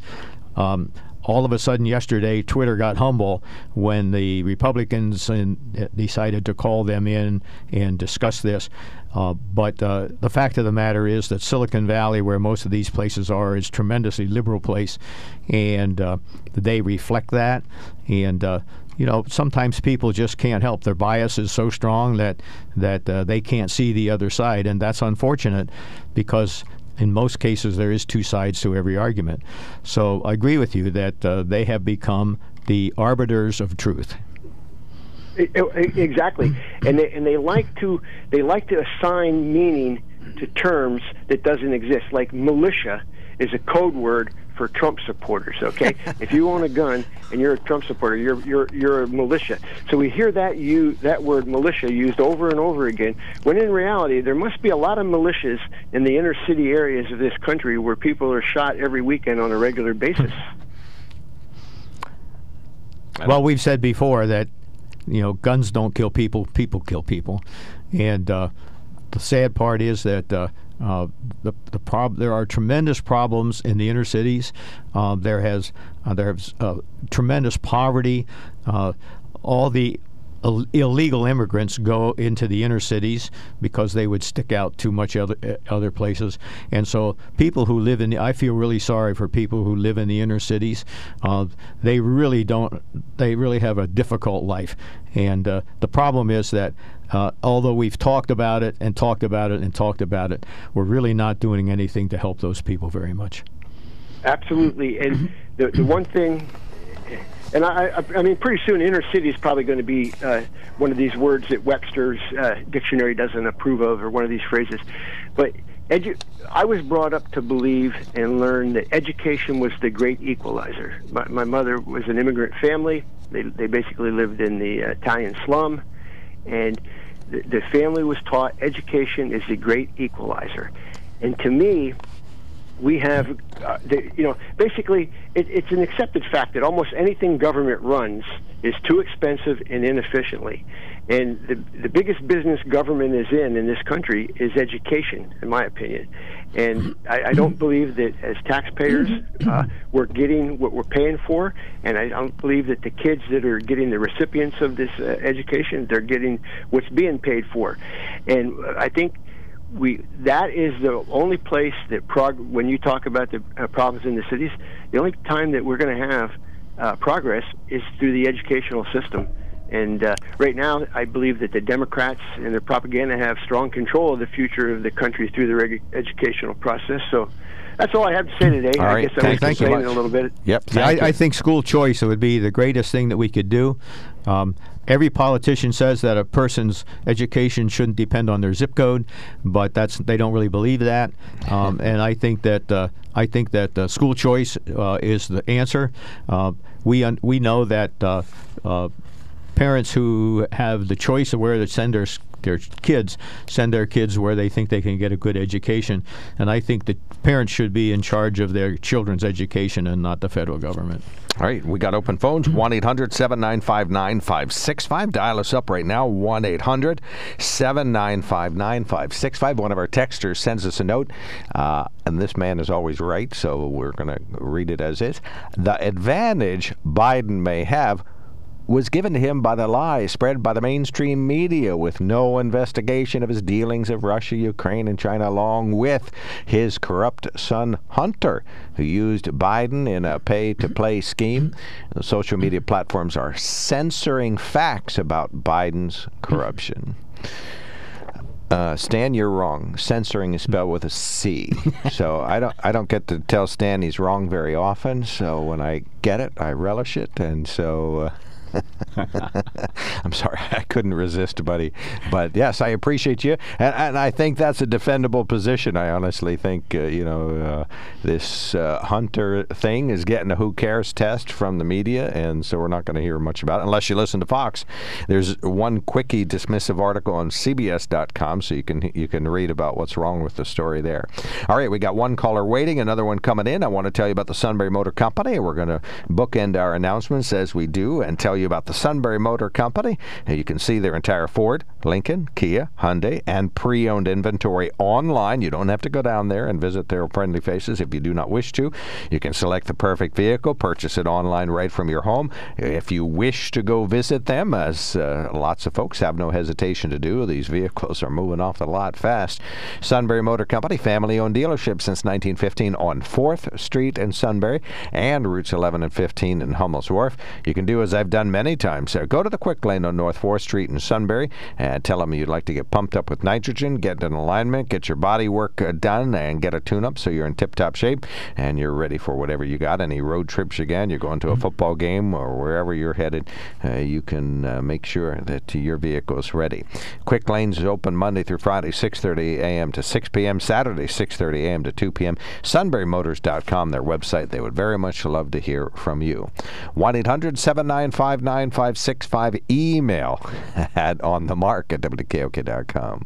Um, all of a sudden, yesterday, Twitter got humble when the Republicans in, decided to call them in and discuss this. Uh, but uh, the fact of the matter is that Silicon Valley, where most of these places are, is a tremendously liberal place, and uh, they reflect that. And you know, sometimes people just can't help. Their bias is so strong that that uh, they can't see the other side, and that's unfortunate because in most cases there is two sides to every argument. So I agree with you that uh, they have become the arbiters of truth. Exactly, and they, and they like to they like to assign meaning to terms that doesn't exist. Like militia is a code word for Trump supporters. Okay, if you own a gun and you're a Trump supporter, you're you're you're a militia. So we hear that you that word militia used over and over again. When in reality, there must be a lot of militias in the inner city areas of this country where people are shot every weekend on a regular basis. Well, we've said before that you know guns don't kill people; people kill people, and uh, the sad part is that. Uh, uh, the the prob- there are tremendous problems in the inner cities. Uh, there has uh, there's uh, tremendous poverty. Uh, all the Ill- illegal immigrants go into the inner cities because they would stick out too much other other places, and so people who live in the, I feel really sorry for people who live in the inner cities. Uh, they really don't. They really have a difficult life, and uh, the problem is that uh, although we've talked about it and talked about it and talked about it, we're really not doing anything to help those people very much. Absolutely, and the the one thing and I, I, mean, pretty soon, inner city is probably going to be uh, one of these words that Webster's uh, dictionary doesn't approve of, or one of these phrases. But edu- I was brought up to believe and learn that education was the great equalizer. My, my mother was an immigrant family. They, they basically lived in the uh, Italian slum, and the, family was taught education is the great equalizer. And to me, we have, uh, the, you know, basically it, it's an accepted fact that almost anything government runs is too expensive and inefficiently. And the, the biggest business government is in in this country is education, in my opinion. And I, I don't believe that as taxpayers uh, we're getting what we're paying for, and I don't believe that the kids that are getting the recipients of this uh, education they're getting what's being paid for. And I think we that is the only place that prog- when you talk about the uh, problems in the cities, the only time that we're going to have uh, progress is through the educational system. And uh, right now, I believe that the Democrats and their propaganda have strong control of the future of the country through the reg- educational process. So that's all I have to say today. All I right. guess I Thank was you so complaining a little bit. Yep. Yeah, I, I think school choice would be the greatest thing that we could do. Um, every politician says that a person's education shouldn't depend on their zip code, but that's they don't really believe that. Um, and I think that uh, I think that uh, school choice uh, is the answer. Uh, we un- we know that uh, uh, parents who have the choice of where to send their their kids send their kids where they think they can get a good education, and I think that parents should be in charge of their children's education and not the federal government. All right, we got open phones 1 800 795 9565. Dial us up right now 1 800 795 9565. One of our texters sends us a note, uh, and this man is always right, so we're going to read it as is. The advantage Biden may have was given to him by the lies spread by the mainstream media with no investigation of his dealings of Russia, Ukraine, and China, along with his corrupt son Hunter, who used Biden in a pay to play scheme. The social media platforms are censoring facts about Biden's corruption. Uh, Stan, you're wrong. Censoring is spelled with a C. so I don't I don't get to tell Stan he's wrong very often. So when I get it, I relish it, and so. Uh, I'm sorry, I couldn't resist, buddy. But yes, I appreciate you, and, and I think that's a defendable position. I honestly think, uh, you know, uh, this uh, Hunter thing is getting a who cares test from the media, and so we're not going to hear much about it unless you listen to Fox. There's one quickie dismissive article on CBS.com, so you can you can read about what's wrong with the story there. All right, we got one caller waiting, another one coming in. I want to tell you about the Sunbury Motor Company. We're going to bookend our announcements as we do, and tell you about the Sunbury Motor Company. You can see their entire Ford, Lincoln, Kia, Hyundai, and pre-owned inventory online. You don't have to go down there and visit their friendly faces if you do not wish to. You can select the perfect vehicle, purchase it online right from your home. If you wish to go visit them, as uh, lots of folks have no hesitation to do, these vehicles are moving off the lot fast. Sunbury Motor Company, family-owned dealership since 1915 on 4th Street in Sunbury and routes 11 and 15 in Hummel's Wharf. You can do as I've done many times. Uh, go to the Quick Lane on North 4th Street in Sunbury and tell them you'd like to get pumped up with nitrogen, get an alignment, get your body work uh, done, and get a tune-up so you're in tip-top shape and you're ready for whatever you got. Any road trips you got, you're going to a football game or wherever you're headed, uh, you can uh, make sure that your vehicle is ready. Quick Lanes is open Monday through Friday, 6:30 a.m. to 6 p.m. Saturday, 6:30 a.m. to 2 p.m. SunburyMotors.com, their website. They would very much love to hear from you. 1-800-795-9565. Email at onthemark at wkok.com.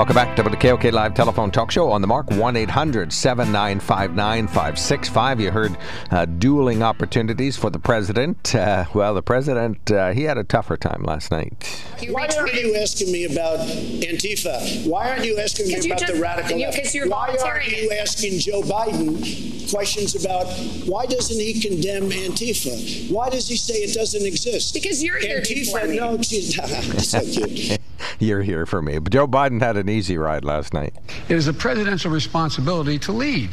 Welcome back to the KOK Live Telephone Talk Show on the mark 1 800 795 9565. You heard uh, dueling opportunities for the president. Uh, well, the president, uh, he had a tougher time last night. Why aren't you asking me about Antifa? Why aren't you asking me 'Cause you about just- the radical you- left? 'cause you're why aren't you asking Joe Biden questions about why doesn't he condemn Antifa? Why does he say it doesn't exist? Because you're here Antifa, before me. no, geez, so cute. You're here for me. But Joe Biden had an easy ride last night. It is a presidential responsibility to lead.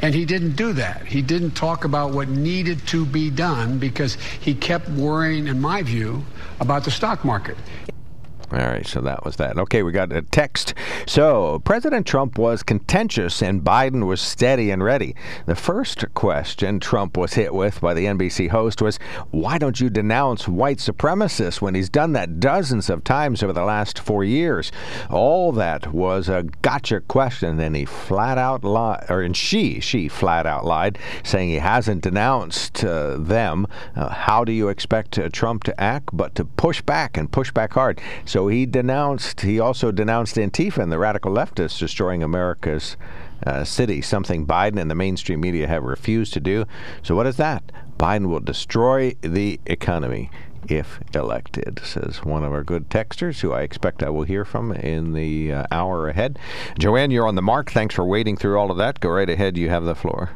And he didn't do that. He didn't talk about what needed to be done because he kept worrying, in my view, about the stock market. All right, so that was that. Okay, we got a text. So, President Trump was contentious and Biden was steady and ready. The first question Trump was hit with by the NBC host was, Why don't you denounce white supremacists when he's done that dozens of times over the last four years? All that was a gotcha question. and he flat out lied, or and she, she flat out lied, saying he hasn't denounced uh, them. Uh, how do you expect uh, Trump to act but to push back and push back hard? So he denounced, he also denounced Antifa and the radical leftists destroying America's uh, city, something Biden and the mainstream media have refused to do. So, what is that? Biden will destroy the economy if elected, says one of our good texters, who I expect I will hear from in the uh, hour ahead. Joanne, you're on the mark. Thanks for wading through all of that. Go right ahead. You have the floor.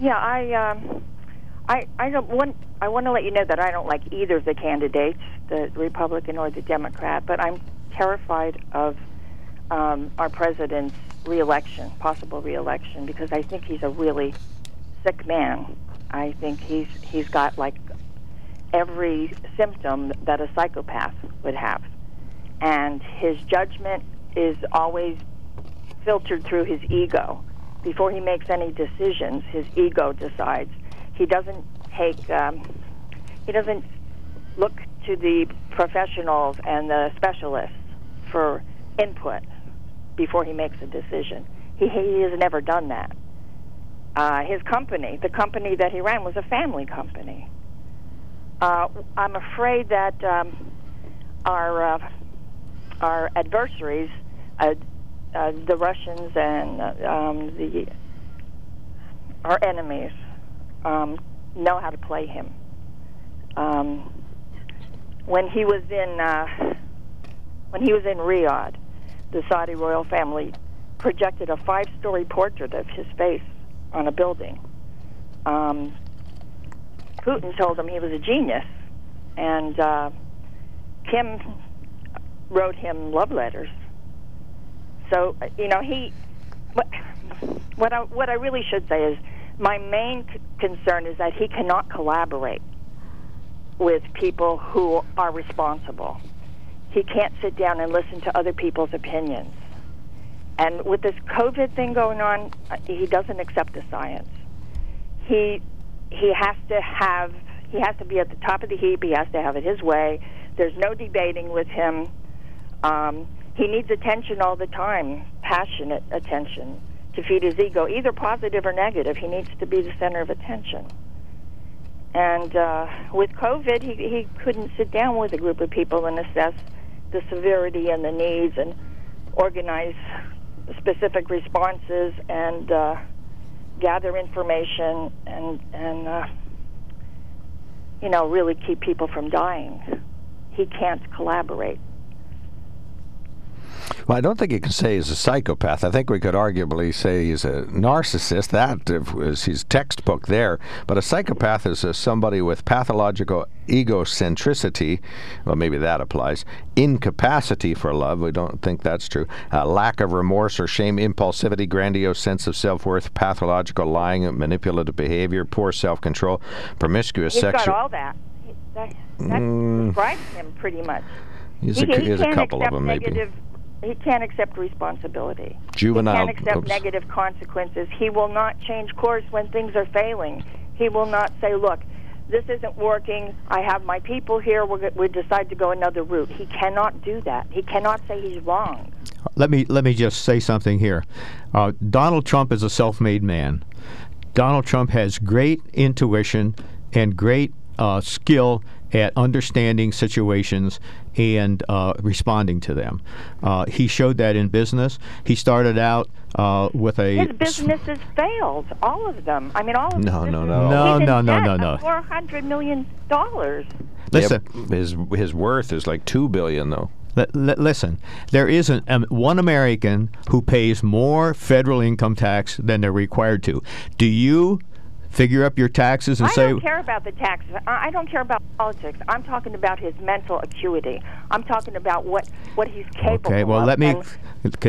Yeah, I. Um I I don't want I want to let you know that I don't like either of the candidates, the Republican or the Democrat, but I'm terrified of um, our president's reelection, possible reelection, because I think he's a really sick man. I think he's he's got like every symptom that a psychopath would have, and his judgment is always filtered through his ego. Before he makes any decisions, his ego decides he doesn't take um, he doesn't look to the professionals and the specialists for input before he makes a decision. He, he has never done that. Uh, his company, the company that he ran, was a family company. Uh, I'm afraid that um, our uh, our adversaries, uh, uh, the Russians and uh, um, the our enemies, um, know how to play him. Um, when he was in uh, when he was in Riyadh, the Saudi royal family projected a five-story portrait of his face on a building. Um, Putin told him he was a genius, and uh, Kim wrote him love letters. So you know he. What, what I what I really should say is my main c- concern is that he cannot collaborate with people who are responsible. He can't sit down and listen to other people's opinions. And with this COVID thing going on, uh, he doesn't accept the science. He he has to have he has to be at the top of the heap. He has to have it his way. There's no debating with him. Um, he needs attention all the time, passionate attention to feed his ego, either positive or negative. He needs to be the center of attention. And uh, with COVID, he, he couldn't sit down with a group of people and assess the severity and the needs and organize specific responses and uh, gather information and and uh, you know really keep people from dying. He can't collaborate. Well, I don't think you can say he's a psychopath. I think we could arguably say he's a narcissist. That is his textbook there. But a psychopath is a, somebody with pathological egocentricity. Well, maybe that applies. Incapacity for love. We don't think that's true. Uh, lack of remorse or shame, impulsivity, grandiose sense of self worth, pathological lying, manipulative behavior, poor self control, promiscuous He's sexual. got all that. That, that Mm. describes him pretty much. He's he, a, he he's a can't couple of them, maybe. Negative, He can't accept responsibility. Juvenile- He can't accept oops. negative consequences. He will not change course when things are failing. He will not say, "Look, this isn't working. I have my people here. We're, go- we decide to go another route." He cannot do that. He cannot say he's wrong. Let me let me just say something here. Uh, Donald Trump is a self-made man. Donald Trump has great intuition and great uh, skill at understanding situations and uh, responding to them. Uh, he showed that in business. He started out uh, with a His businesses failed, all of them. I mean, all of them. No, his no, no. No, He's no, in no, debt no, of no. Four hundred million dollars. Listen. Yep, his his worth is like two billion though. Li- li- listen, there isn't um, one American who pays more federal income tax than they're required to. Do you figure up your taxes and I say, I don't care about the taxes. I I don't care about politics. I'm talking about his mental acuity. I'm talking about what what he's capable of. Okay, well, of let me- and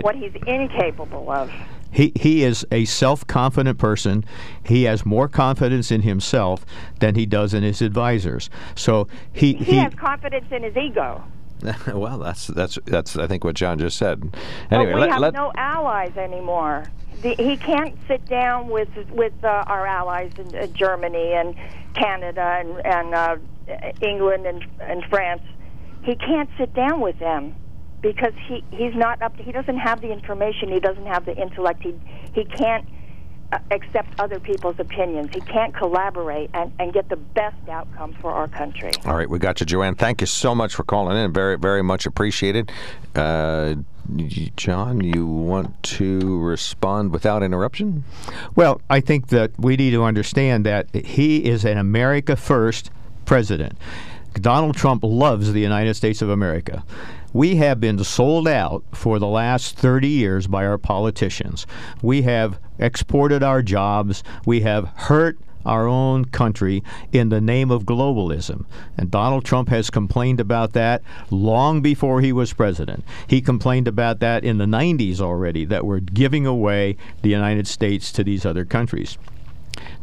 what he's incapable of. he, he is a self confident person. He has more confidence in himself than he does in his advisors. So he, He, has confidence in his ego. well, that's that's that's I think what John just said. Anyway, but we let, have let, no allies anymore. He can't sit down with with uh, our allies in uh, Germany and Canada and, and uh, England and, and France. He can't sit down with them because he he's not up. To, he doesn't have the information. He doesn't have the intellect. He he can't uh, accept other people's opinions. He can't collaborate and, and get the best outcome for our country. All right, we got you, Joanne. Thank you so much for calling in. Very, very much appreciated. Uh, John, you want to respond without interruption? Well, I think that we need to understand that he is an America First president. Donald Trump loves the United States of America. We have been sold out for the last 30 years by our politicians. We have exported our jobs. We have hurt our own country in the name of globalism. And Donald Trump has complained about that long before he was president. He complained about that in the 90s already, that we're giving away the United States to these other countries.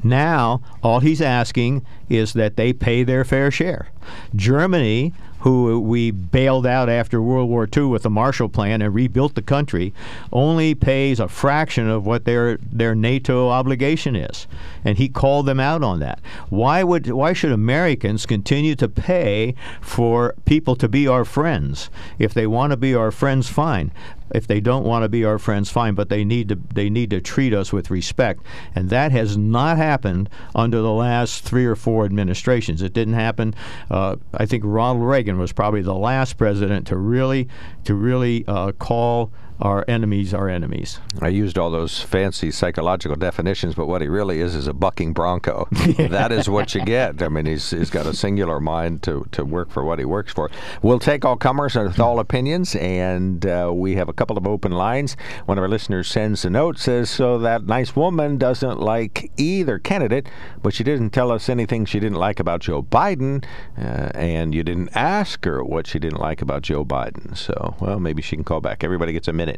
Now, all he's asking is that they pay their fair share. Germany, who we bailed out after World War II with the Marshall Plan and rebuilt the country, only pays a fraction of what their their NATO obligation is, and he called them out on that. Why would why should Americans continue to pay for people to be our friends? If they want to be our friends, fine. If they don't want to be our friends, fine. But they need to they need to treat us with respect, and that has not happened under the last three or four administrations. It didn't happen. Uh, I think Ronald Reagan was probably the last president to really to really uh, call our enemies are enemies. I used all those fancy psychological definitions, but what he really is is a bucking bronco. that is what you get. I mean, he's, he's got a singular mind to, to work for what he works for. We'll take all comers with all opinions, and uh, we have a couple of open lines. One of our listeners sends a note, says, So that nice woman doesn't like either candidate, but she didn't tell us anything she didn't like about Joe Biden, uh, and you didn't ask her what she didn't like about Joe Biden. So, well, maybe she can call back. Everybody gets a minute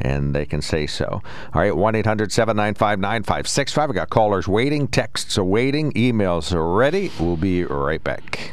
and they can say so. All right, 1 800 795 9565. We got callers waiting, texts awaiting, emails are ready. We'll be right back.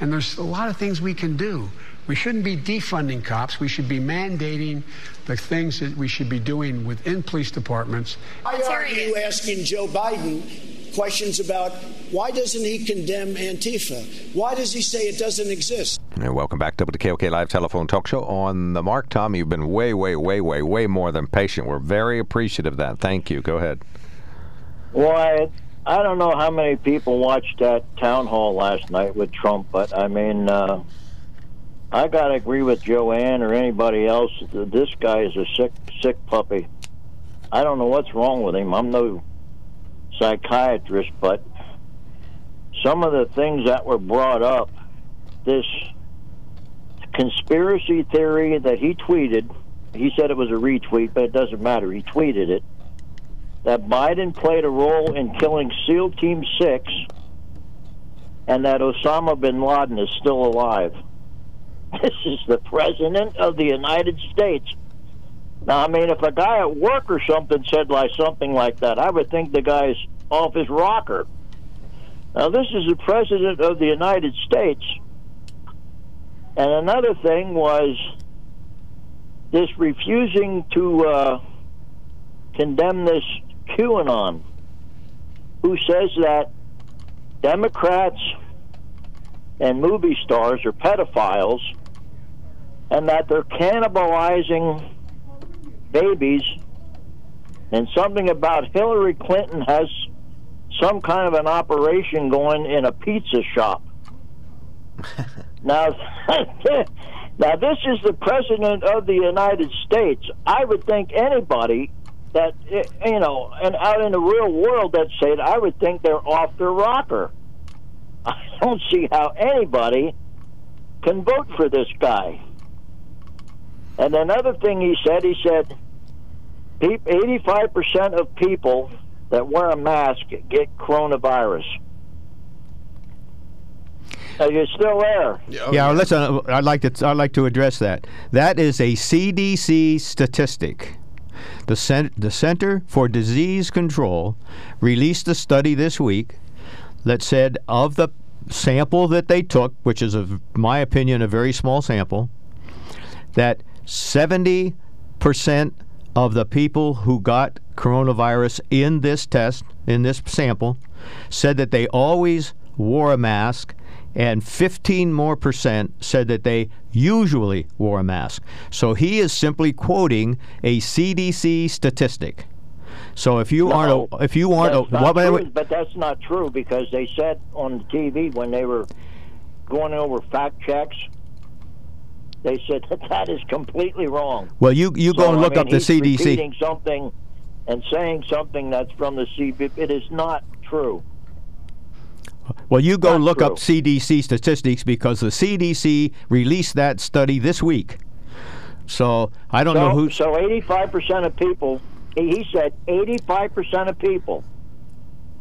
And there's a lot of things we can do. We shouldn't be defunding cops. We should be mandating the things that we should be doing within police departments. Why are you asking Joe Biden questions about why doesn't he condemn Antifa? Why does he say it doesn't exist? And welcome back to the KOK Live Telephone Talk Show on the Mark. Tom, you've been way, way, way, way, way more than patient. We're very appreciative of that. Thank you. Go ahead. Well, I don't know how many people watched that town hall last night with Trump, but I mean, uh, I got to agree with Joanne or anybody else. This guy is a sick, sick puppy. I don't know what's wrong with him. I'm no psychiatrist, but some of the things that were brought up, this conspiracy theory that he tweeted, he said it was a retweet, but it doesn't matter. He tweeted it that Biden played a role in killing SEAL Team 6 and that Osama bin Laden is still alive. This is the President of the United States. Now, I mean, if a guy at work or something said like something like that, I would think the guy's off his rocker. Now, this is the President of the United States. And another thing was this refusing to uh, condemn this QAnon, who says that Democrats and movie stars are pedophiles and that they're cannibalizing babies, and something about Hillary Clinton has some kind of an operation going in a pizza shop. now, now this is the president of the United States. I would think anybody that eh, you know, and out in the real world that say it, I would think they're off their rocker. I don't see how anybody can vote for this guy. And another thing he said, he said, 85% of people that wear a mask get coronavirus. Are you still there? Yeah, listen. I'd like to. I'd like to address that. That is a CDC statistic. The, Cent- the Center for Disease Control released a study this week that said of the sample that they took, which is, in my opinion, a very small sample, that 70% of the people who got coronavirus in this test, in this sample, said that they always wore a mask and 15 more percent said that they usually wore a mask. So he is simply quoting a CDC statistic. So if you No, aren't, a, if you aren't, a, what, true, but that's not true because they said on the TV when they were going over fact checks, they said that that is completely wrong. well, you you go So, and I look mean, up the CDC. repeating something and saying something that's from the CDC. It is not true. Well, you go look true. up CDC statistics because the CDC released that study this week. So I don't so, know who. So 85% of people, he he said 85% of people,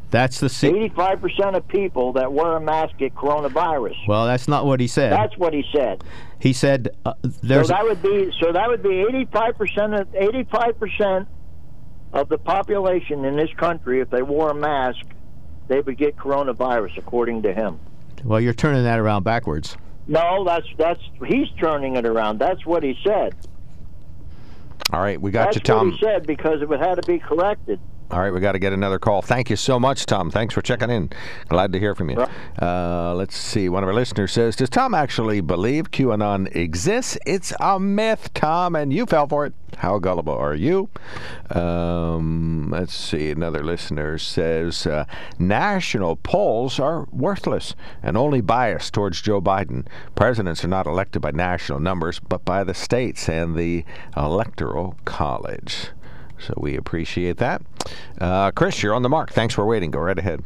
That's the C. 85% of people that wear a mask get coronavirus. Well, that's not what he said. That's what he said. he said uh, there's. so that would be so that would be 85% of 85% of the population in this country if they wore a mask, they would get coronavirus according to him. well, you're turning that around backwards. No, that's that's he's turning it around. That's what he said. All right, we got that's you, Tom. what he said because it would had to be corrected. All right, we got to get another call. Thank you so much, Tom. Thanks for checking in. Glad to hear from you. Uh, let's see. One of our listeners says, "Does Tom actually believe QAnon exists? It's a myth, Tom, and you fell for it. How gullible are you?" Um, let's see. Another listener says, uh, "National polls are worthless and only biased towards Joe Biden. Presidents are not elected by national numbers, but by the states and the electoral college." So we appreciate that. Uh, Chris, you're on the mark. Thanks for waiting. Go right ahead.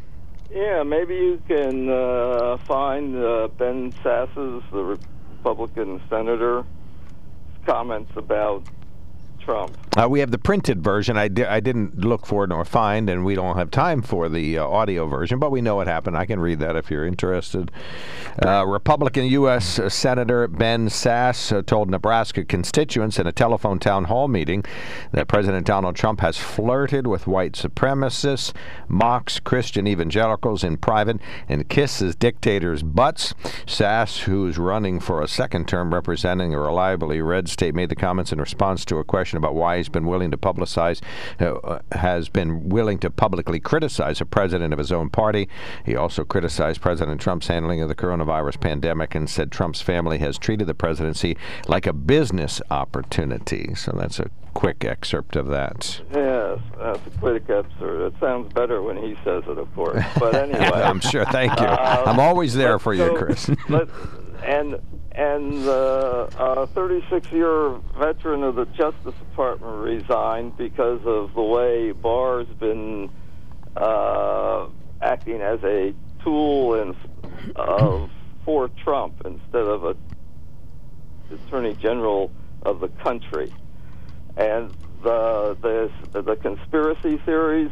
Yeah, maybe you can uh, find uh, Ben Sasse's, the Republican senator, comments about Uh, we have the printed version. I, di- I didn't look for nor find, and we don't have time for the uh, audio version, but we know what happened. I can read that if you're interested. Uh, Republican U.S. Senator Ben Sasse uh, told Nebraska constituents in a telephone town hall meeting that President Donald Trump has flirted with white supremacists, mocks Christian evangelicals in private, and kisses dictators' butts. Sasse, who's running for a second term representing a reliably red state, made the comments in response to a question about why he's been willing to publicize, uh, has been willing to publicly criticize a president of his own party. He also criticized President Trump's handling of the coronavirus pandemic and said Trump's family has treated the presidency like a business opportunity. So that's a quick excerpt of that. Yes, that's a quick excerpt. It sounds better when he says it, of course. But anyway, I'm sure. Thank you. Uh, I'm always there for you, go- Chris. and and uh, 36-year veteran of the Justice Department resigned because of the way Barr's been uh, acting as a tool in, of for Trump instead of a Attorney General of the country. And the the the conspiracy theories,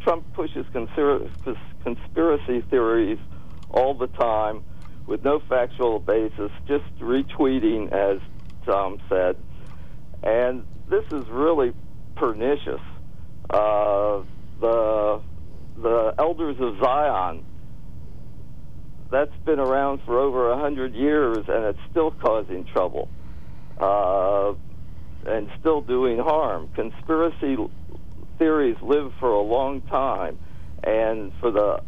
Trump pushes conspiracy theories all the time with no factual basis, just retweeting, as Tom said. And this is really pernicious. Uh, the the elders of Zion. That's been around for over a hundred years, and it's still causing trouble, uh, and still doing harm. Conspiracy theories live for a long time, and for the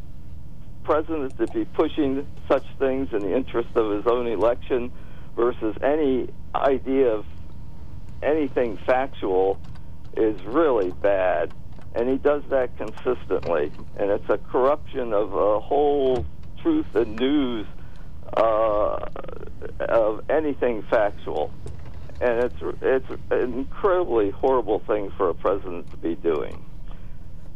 president to be pushing such things in the interest of his own election versus any idea of anything factual is really bad. And he does that consistently. And it's a corruption of a whole truth and news uh, of anything factual. And it's, it's an incredibly horrible thing for a president to be doing.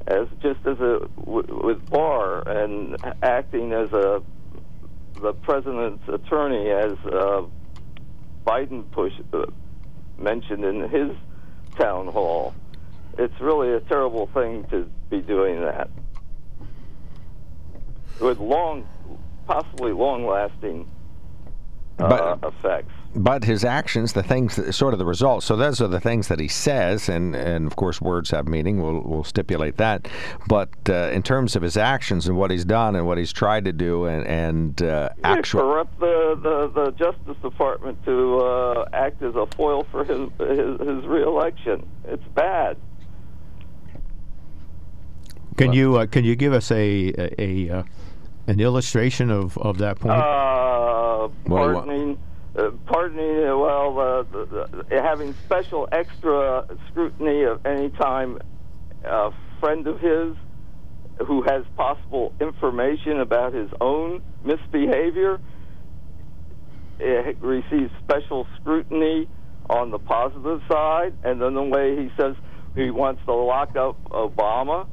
As just as a with Barr and acting as a the president's attorney, as uh, Biden push uh, mentioned in his town hall, it's really a terrible thing to be doing that with long, possibly long-lasting uh, effects. But his actions, the things, that, sort of the results. So those are the things that he says, and, and of course words have meaning. We'll, we'll stipulate that. But uh, in terms of his actions and what he's done and what he's tried to do, and, and uh, actual. corrupt the, the, the Justice Department to uh, act as a foil for his, his his reelection. It's bad. Can you uh, can you give us a a, a uh, an illustration of, of that point? Uh, What do you want? pardoning, uh, pardoning. uh, Well, uh, the, the, having special extra scrutiny of any time a friend of his who has possible information about his own misbehavior eh, receives special scrutiny on the positive side, and then the way he says he wants to lock up Obama,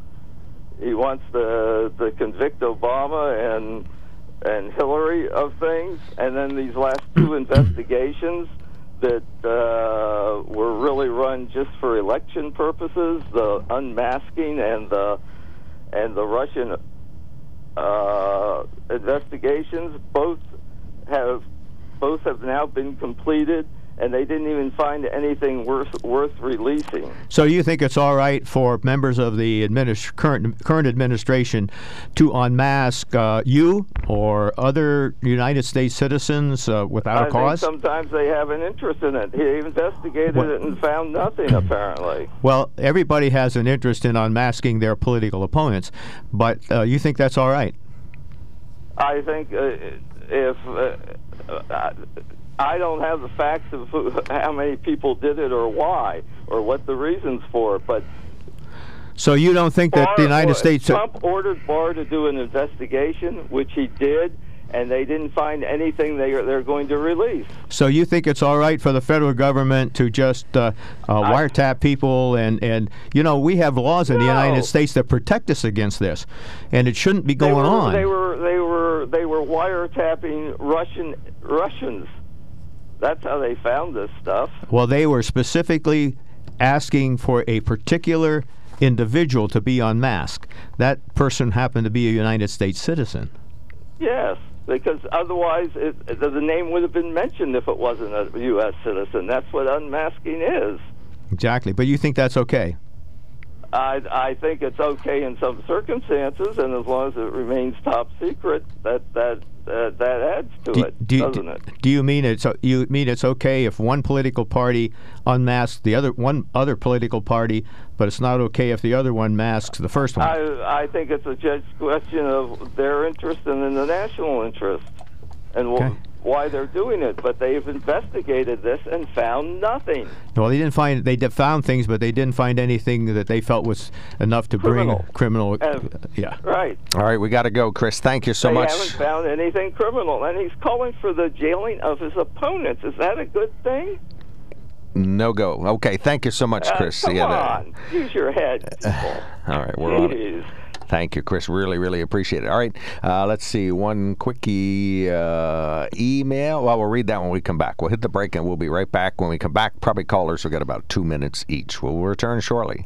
he wants to to convict Obama and and Hillary of things, and then these last two investigations that uh, were really run just for election purposes, the unmasking and the and the Russian uh, investigations, both have both have now been completed, and they didn't even find anything worth worth releasing. So you think it's all right for members of the administ- current current administration to unmask uh, you or other United States citizens uh, without I a cause? think sometimes they have an interest in it. He investigated What- it and found nothing, apparently. Well, everybody has an interest in unmasking their political opponents, but uh, you think that's all right? I think uh, if uh, uh, I don't have the facts of who, how many people did it or why or what the reasons for it, but So you don't think that the United or- States? Trump ordered Barr to do an investigation, which he did, and they didn't find anything they are, they're going to release. So you think it's all right for the federal government to just uh, uh, wiretap people and and you know we have laws in the United States that protect us against this, and it shouldn't be going they were, on. They were they were they were wiretapping Russian Russians. That's how they found this stuff. Well, they were specifically asking for a particular individual to be unmasked. That person happened to be a United States citizen. Yes, because otherwise it, the name would have been mentioned if it wasn't a U.S. citizen. That's what unmasking is. Exactly. But you think that's okay? I I think it's okay in some circumstances, and as long as it remains top secret, that that uh, that adds to it, do, doesn't it? do you mean it's you mean it's okay if one political party unmasks the other one other political party, but it's not okay if the other one masks the first one? I I think it's a just question of their interest and in the national interest, and Okay. Why they're doing it. But they've investigated this and found nothing. well, they didn't find they found things, but they didn't find anything that they felt was enough to Criminal. bring criminal. And- yeah. Right. All right, we got to go, Chris. Thank you so they much. haven't found anything criminal, and he's calling for the jailing of his opponents. Is that a good thing? No go. Okay, thank you so much, Uh, Chris. come Yeah, that- on, use your head. people. All right, we're on it. Thank you, Chris. Really, really appreciate it. All right, uh, let's see. One quickie uh, email. Well, we'll read that when we come back. We'll hit the break and we'll be right back. When we come back, probably callers will get about two minutes each. We'll return shortly.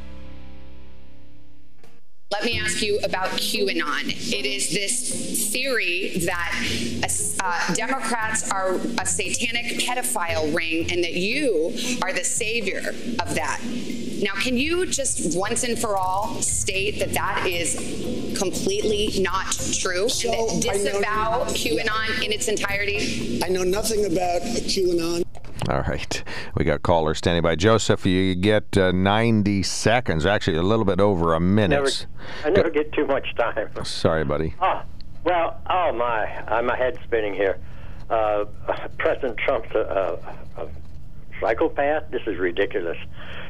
Let me ask you about QAnon. It is this theory that uh, Democrats are a satanic pedophile ring and that you are the savior of that. Now, can you just once and for all state that that is completely not true So, and that know- disavow QAnon in its entirety? I know nothing about QAnon. All right. We got callers standing by. Joseph, you get uh, 90 seconds, actually a little bit over a minute. Never, I never get too much time. Sorry, buddy. Ah, well, oh my, uh, my head's spinning here. Uh, President Trump's a, a, a psychopath. This is ridiculous.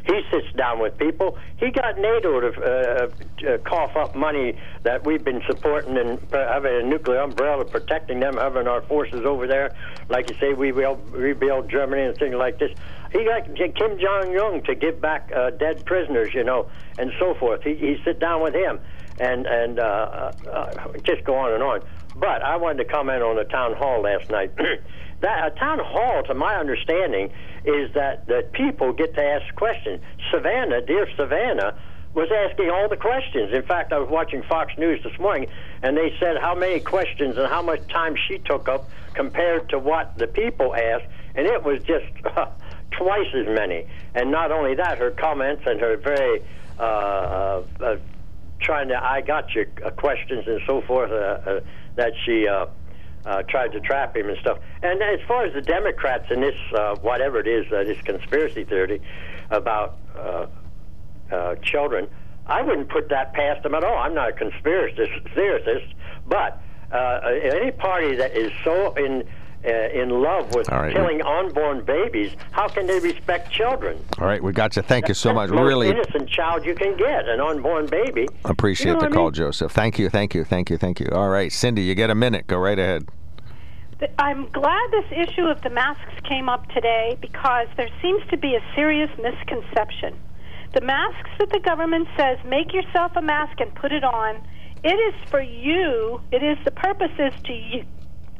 He sits down with people. He got NATO to uh, uh, cough up money that we've been supporting and having a nuclear umbrella protecting them, having our forces over there. Like you say, we will rebuild Germany and things like this. He got Kim Jong Un to give back uh, dead prisoners, you know, and so forth. He, he sit down with him and and uh, uh, uh, just go on and on. But I wanted to comment on the town hall last night. that a town hall, to my understanding, is that that people get to ask questions. Savannah, dear Savannah, was asking all the questions. In fact, I was watching Fox News this morning, and they said how many questions and how much time she took up compared to what the people asked, and it was just twice as many. And not only that, her comments and her very uh, uh, uh, trying to I got you uh, questions and so forth uh, that she tried to trap him and stuff. And as far as the Democrats and this whatever it is, this conspiracy theory about children, I wouldn't put that past them at all. I'm not a conspiracy theorist, but uh, any party that is so in uh, in love with All right. killing unborn babies, how can they respect children? All right, we got you. Thank you so That's much. the most Really innocent child you can get, an unborn baby. appreciate You know the what I call, mean? Joseph. Thank you, thank you, thank you, thank you. All right, Cindy, you get a minute. Go right ahead. I'm glad this issue of the masks came up today because there seems to be a serious misconception. The masks that the government says make yourself a mask and put it on, it is for you. It is the purpose is to you,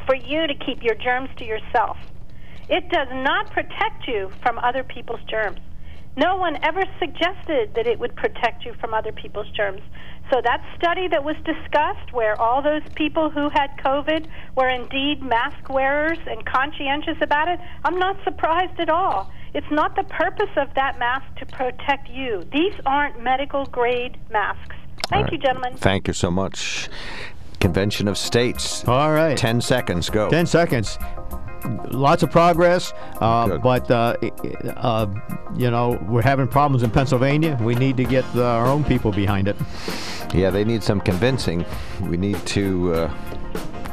for you to keep your germs to yourself. It does not protect you from other people's germs. No one ever suggested that it would protect you from other people's germs. So that study that was discussed, where all those people who had COVID were indeed mask wearers and conscientious about it, I'm not surprised at all. It's not the purpose of that mask to protect you. These aren't medical grade masks. Thank All you, gentlemen. Thank you so much. Convention of States. All right. 10 seconds. Go. 10 seconds. Lots of progress, uh, but uh, uh, you know we're having problems in Pennsylvania. We need to get uh, our own people behind it. Yeah, they need some convincing. We need to uh,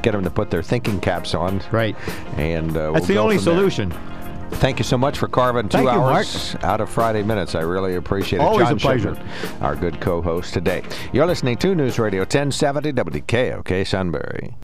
get them to put their thinking caps on. Right. And uh, That's we'll the only solution. there. Thank you so much for carving two Thank you, Mark. hours out of Friday minutes. I really appreciate it. Always John a pleasure. Shipman, our good co-host today. You're listening to News Radio 1070 WKOK Sunbury.